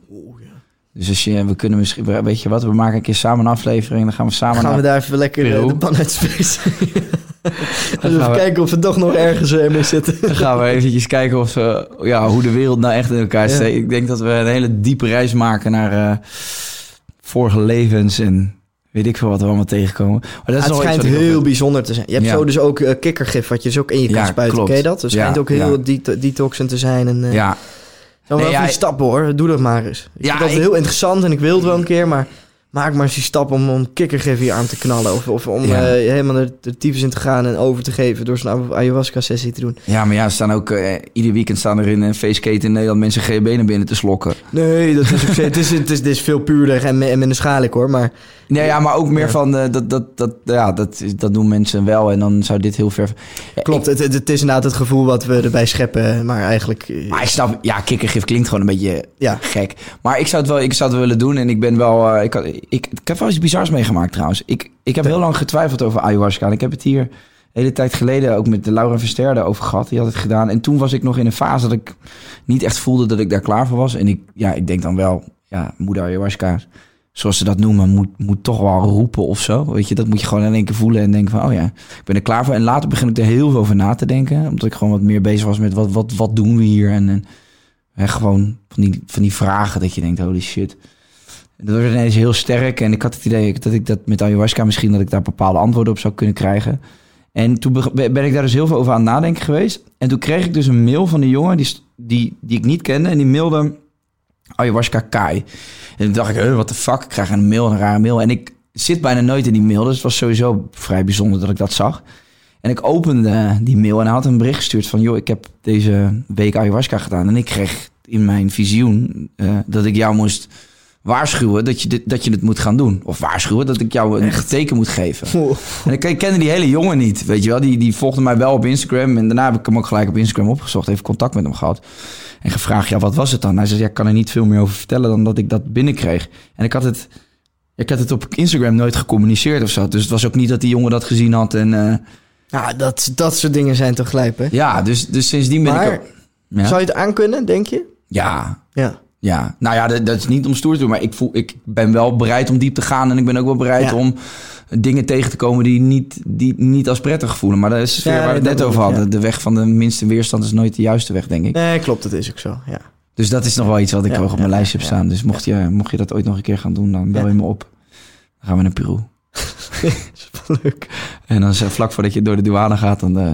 Dus als je, we kunnen misschien, weet je wat, we maken een keer samen een aflevering. Dan gaan we samen gaan naar... we daar even lekker eh, Peru. de pan uit spacen. gaan even we- kijken of we toch nog ergens eh, mee zitten. Dan gaan we eventjes kijken of, we- ja, hoe de wereld nou echt in elkaar Ja. steekt. Ik denk dat we een hele diepe reis maken naar eh, vorige levens en weet ik veel wat we allemaal tegenkomen. Maar dat is het nog iets schijnt heel bijzonder te zijn. Je hebt Ja. zo dus ook kikkergif, wat je dus ook in je kan Ja, spuiten. klopt. Ken je dat? Het schijnt Ja, ook heel detoxen te zijn. En, eh Ja, Zo wel Nee, van ja, die stappen hoor, doe dat maar eens. Ik Ja, vind dat ik- heel interessant en ik wil het wel een keer, maar maak maar eens die stap om, om kikkergif arm te knallen. Of, of om Ja. eh, helemaal de, de tyfus in te gaan en over te geven door zo'n ayahuasca-sessie te doen. Ja, maar ja, er staan ook... eh, ieder weekend staan er in een feestketen in Nederland mensen GHB naar binnen te slokken. Nee, dat is ook, [laughs] het, is, het, is, het is veel puurder en, en minder schadelijk hoor. Maar Nee, ja, maar ook meer van... eh, dat, dat, dat, ja, dat, dat doen mensen wel en dan zou dit heel ver... Ja, klopt, het, het, het is inderdaad het gevoel wat we erbij scheppen. Maar eigenlijk... eh, Maar ik snap, ja, kikkergif klinkt gewoon een beetje Ja. gek. Maar ik zou het wel, ik zou het willen doen en ik ben wel, eh, ik, had, ik, ik heb wel iets bizars meegemaakt trouwens. Ik, ik heb heel lang getwijfeld over ayahuasca. En ik heb het hier een hele tijd geleden ook met de Laura Verster over gehad. Die had het gedaan. En toen was ik nog in een fase dat ik niet echt voelde dat ik daar klaar voor was. En ik, ja, ik denk dan wel, ja, moeder ayahuasca, zoals ze dat noemen, moet, moet toch wel roepen of zo. Weet je, dat moet je gewoon in één keer voelen en denken van, oh ja, ik ben er klaar voor. En later begin ik er heel veel over na te denken. Omdat ik gewoon wat meer bezig was met wat, wat, wat doen we hier? En, en gewoon van die, van die vragen dat je denkt, holy shit. Dat werd ineens heel sterk. En ik had het idee dat ik dat met ayahuasca misschien dat ik daar bepaalde antwoorden op zou kunnen krijgen. En toen ben ik daar dus heel veel over aan nadenken geweest. En toen kreeg ik dus een mail van een jongen die, die, die ik niet kende. En die mailde ayahuasca Kai. En toen dacht ik, wat de fuck? Ik krijg een mail, een rare mail. En ik zit bijna nooit in die mail. Dus het was sowieso vrij bijzonder dat ik dat zag. En ik opende die mail en hij had een bericht gestuurd van... joh, ik heb deze week ayahuasca gedaan. En ik kreeg in mijn visioen eh, dat ik jou moest waarschuwen dat je, dit, dat je het moet gaan doen. Of waarschuwen dat ik jou een teken moet geven. En ik, ik kende die hele jongen niet, weet je wel. Die, die volgde mij wel op Instagram. En daarna heb ik hem ook gelijk op Instagram opgezocht. Even contact met hem gehad. En gevraagd, ja, wat was het dan? Hij zei, ja, ik kan er niet veel meer over vertellen dan dat ik dat binnenkreeg. En ik had het, ik had het op Instagram nooit gecommuniceerd of zo. Dus het was ook niet dat die jongen dat gezien had. En eh, Ja, dat, dat soort dingen zijn toch glijp, hè? ja, dus, dus sindsdien ben Maar ik... ook- Ja, Zou je het aankunnen, denk je? ja, Ja. ja. Nou ja, dat, dat is niet om stoer te doen. Maar ik, voel, ik ben wel bereid om diep te gaan. En ik ben ook wel bereid Ja. om dingen tegen te komen die niet, die niet als prettig voelen. Maar dat is Ja, waar we het net over hadden. De weg van de minste weerstand is nooit de juiste weg, denk ik. Nee, klopt, dat is ook zo, ja. Dus dat is nog wel iets wat ik Ja, op mijn lijstje heb staan. Dus mocht, je, mocht je dat ooit nog een keer gaan doen, dan bel je me op. Dan gaan we naar Peru. [laughs] Leuk. En dan zeg vlak voordat je door de douane gaat, dan eh,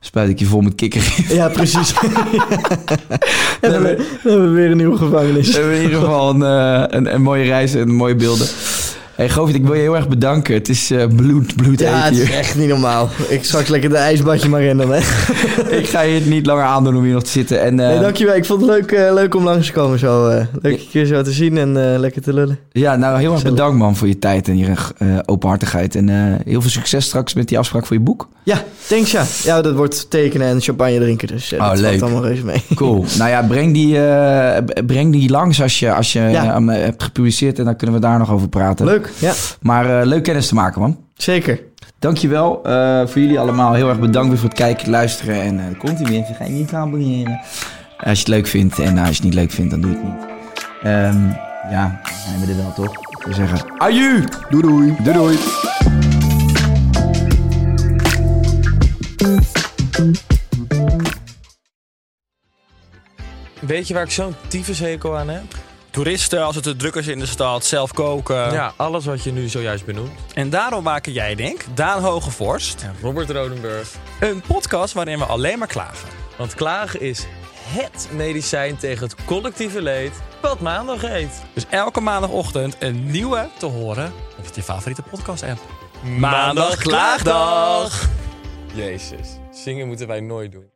spuit ik je vol met kikker. Ja, precies. [laughs] [laughs] en dan, dan hebben we weer een nieuwe gevangenis. We hebben in ieder geval een, eh, een, een mooie reis en mooie beelden. Hey Govit, ik wil je heel erg bedanken. Het is eh, bloed, bloed Ja, het is echt niet normaal. Ik straks lekker de ijsbadje maar in dan, hè. [laughs] ik ga je het niet langer aandoen om hier nog te zitten. En, eh, Nee, dankjewel. Ik vond het leuk, eh, leuk om langs te komen zo. eh leuk keer zo te zien en eh, lekker te lullen. Ja, nou heel erg bedankt man voor je tijd en je eh, openhartigheid. En eh, heel veel succes straks met die afspraak voor je boek. Ja, thanks ja. Ja, dat wordt tekenen en champagne drinken, dus eh, Oh, dat leuk. valt allemaal reuze mee. Cool. [laughs] nou ja, breng die, eh, breng die langs als je, als je Ja. hem eh, hebt gepubliceerd. En dan kunnen we daar nog over praten. Leuk, ja. Maar eh, leuk kennis te maken, man. Zeker. Dankjewel uh, voor jullie allemaal. Heel erg bedankt weer voor het kijken, luisteren. En uh, hij weer. Vergeet niet te abonneren. Als je het leuk vindt. En als je het niet leuk vindt, dan doe je het niet. Um, ja, dan zijn we er wel toch. Ik zou zeggen, aju! Doei doei. Doei doei. Weet je waar ik zo'n tyfushekel aan heb? Toeristen, als het te druk is in de stad, zelf koken. Ja, alles wat je nu zojuist benoemt. En daarom maken jij, denk Daan Hogevorst, En Robert Rodenburg. een podcast waarin we alleen maar klagen. Want klagen is HET medicijn tegen het collectieve leed wat maandag heet. Dus elke maandagochtend een nieuwe te horen op je favoriete podcast-app. Maandag Klaagdag! Jezus, zingen moeten wij nooit doen.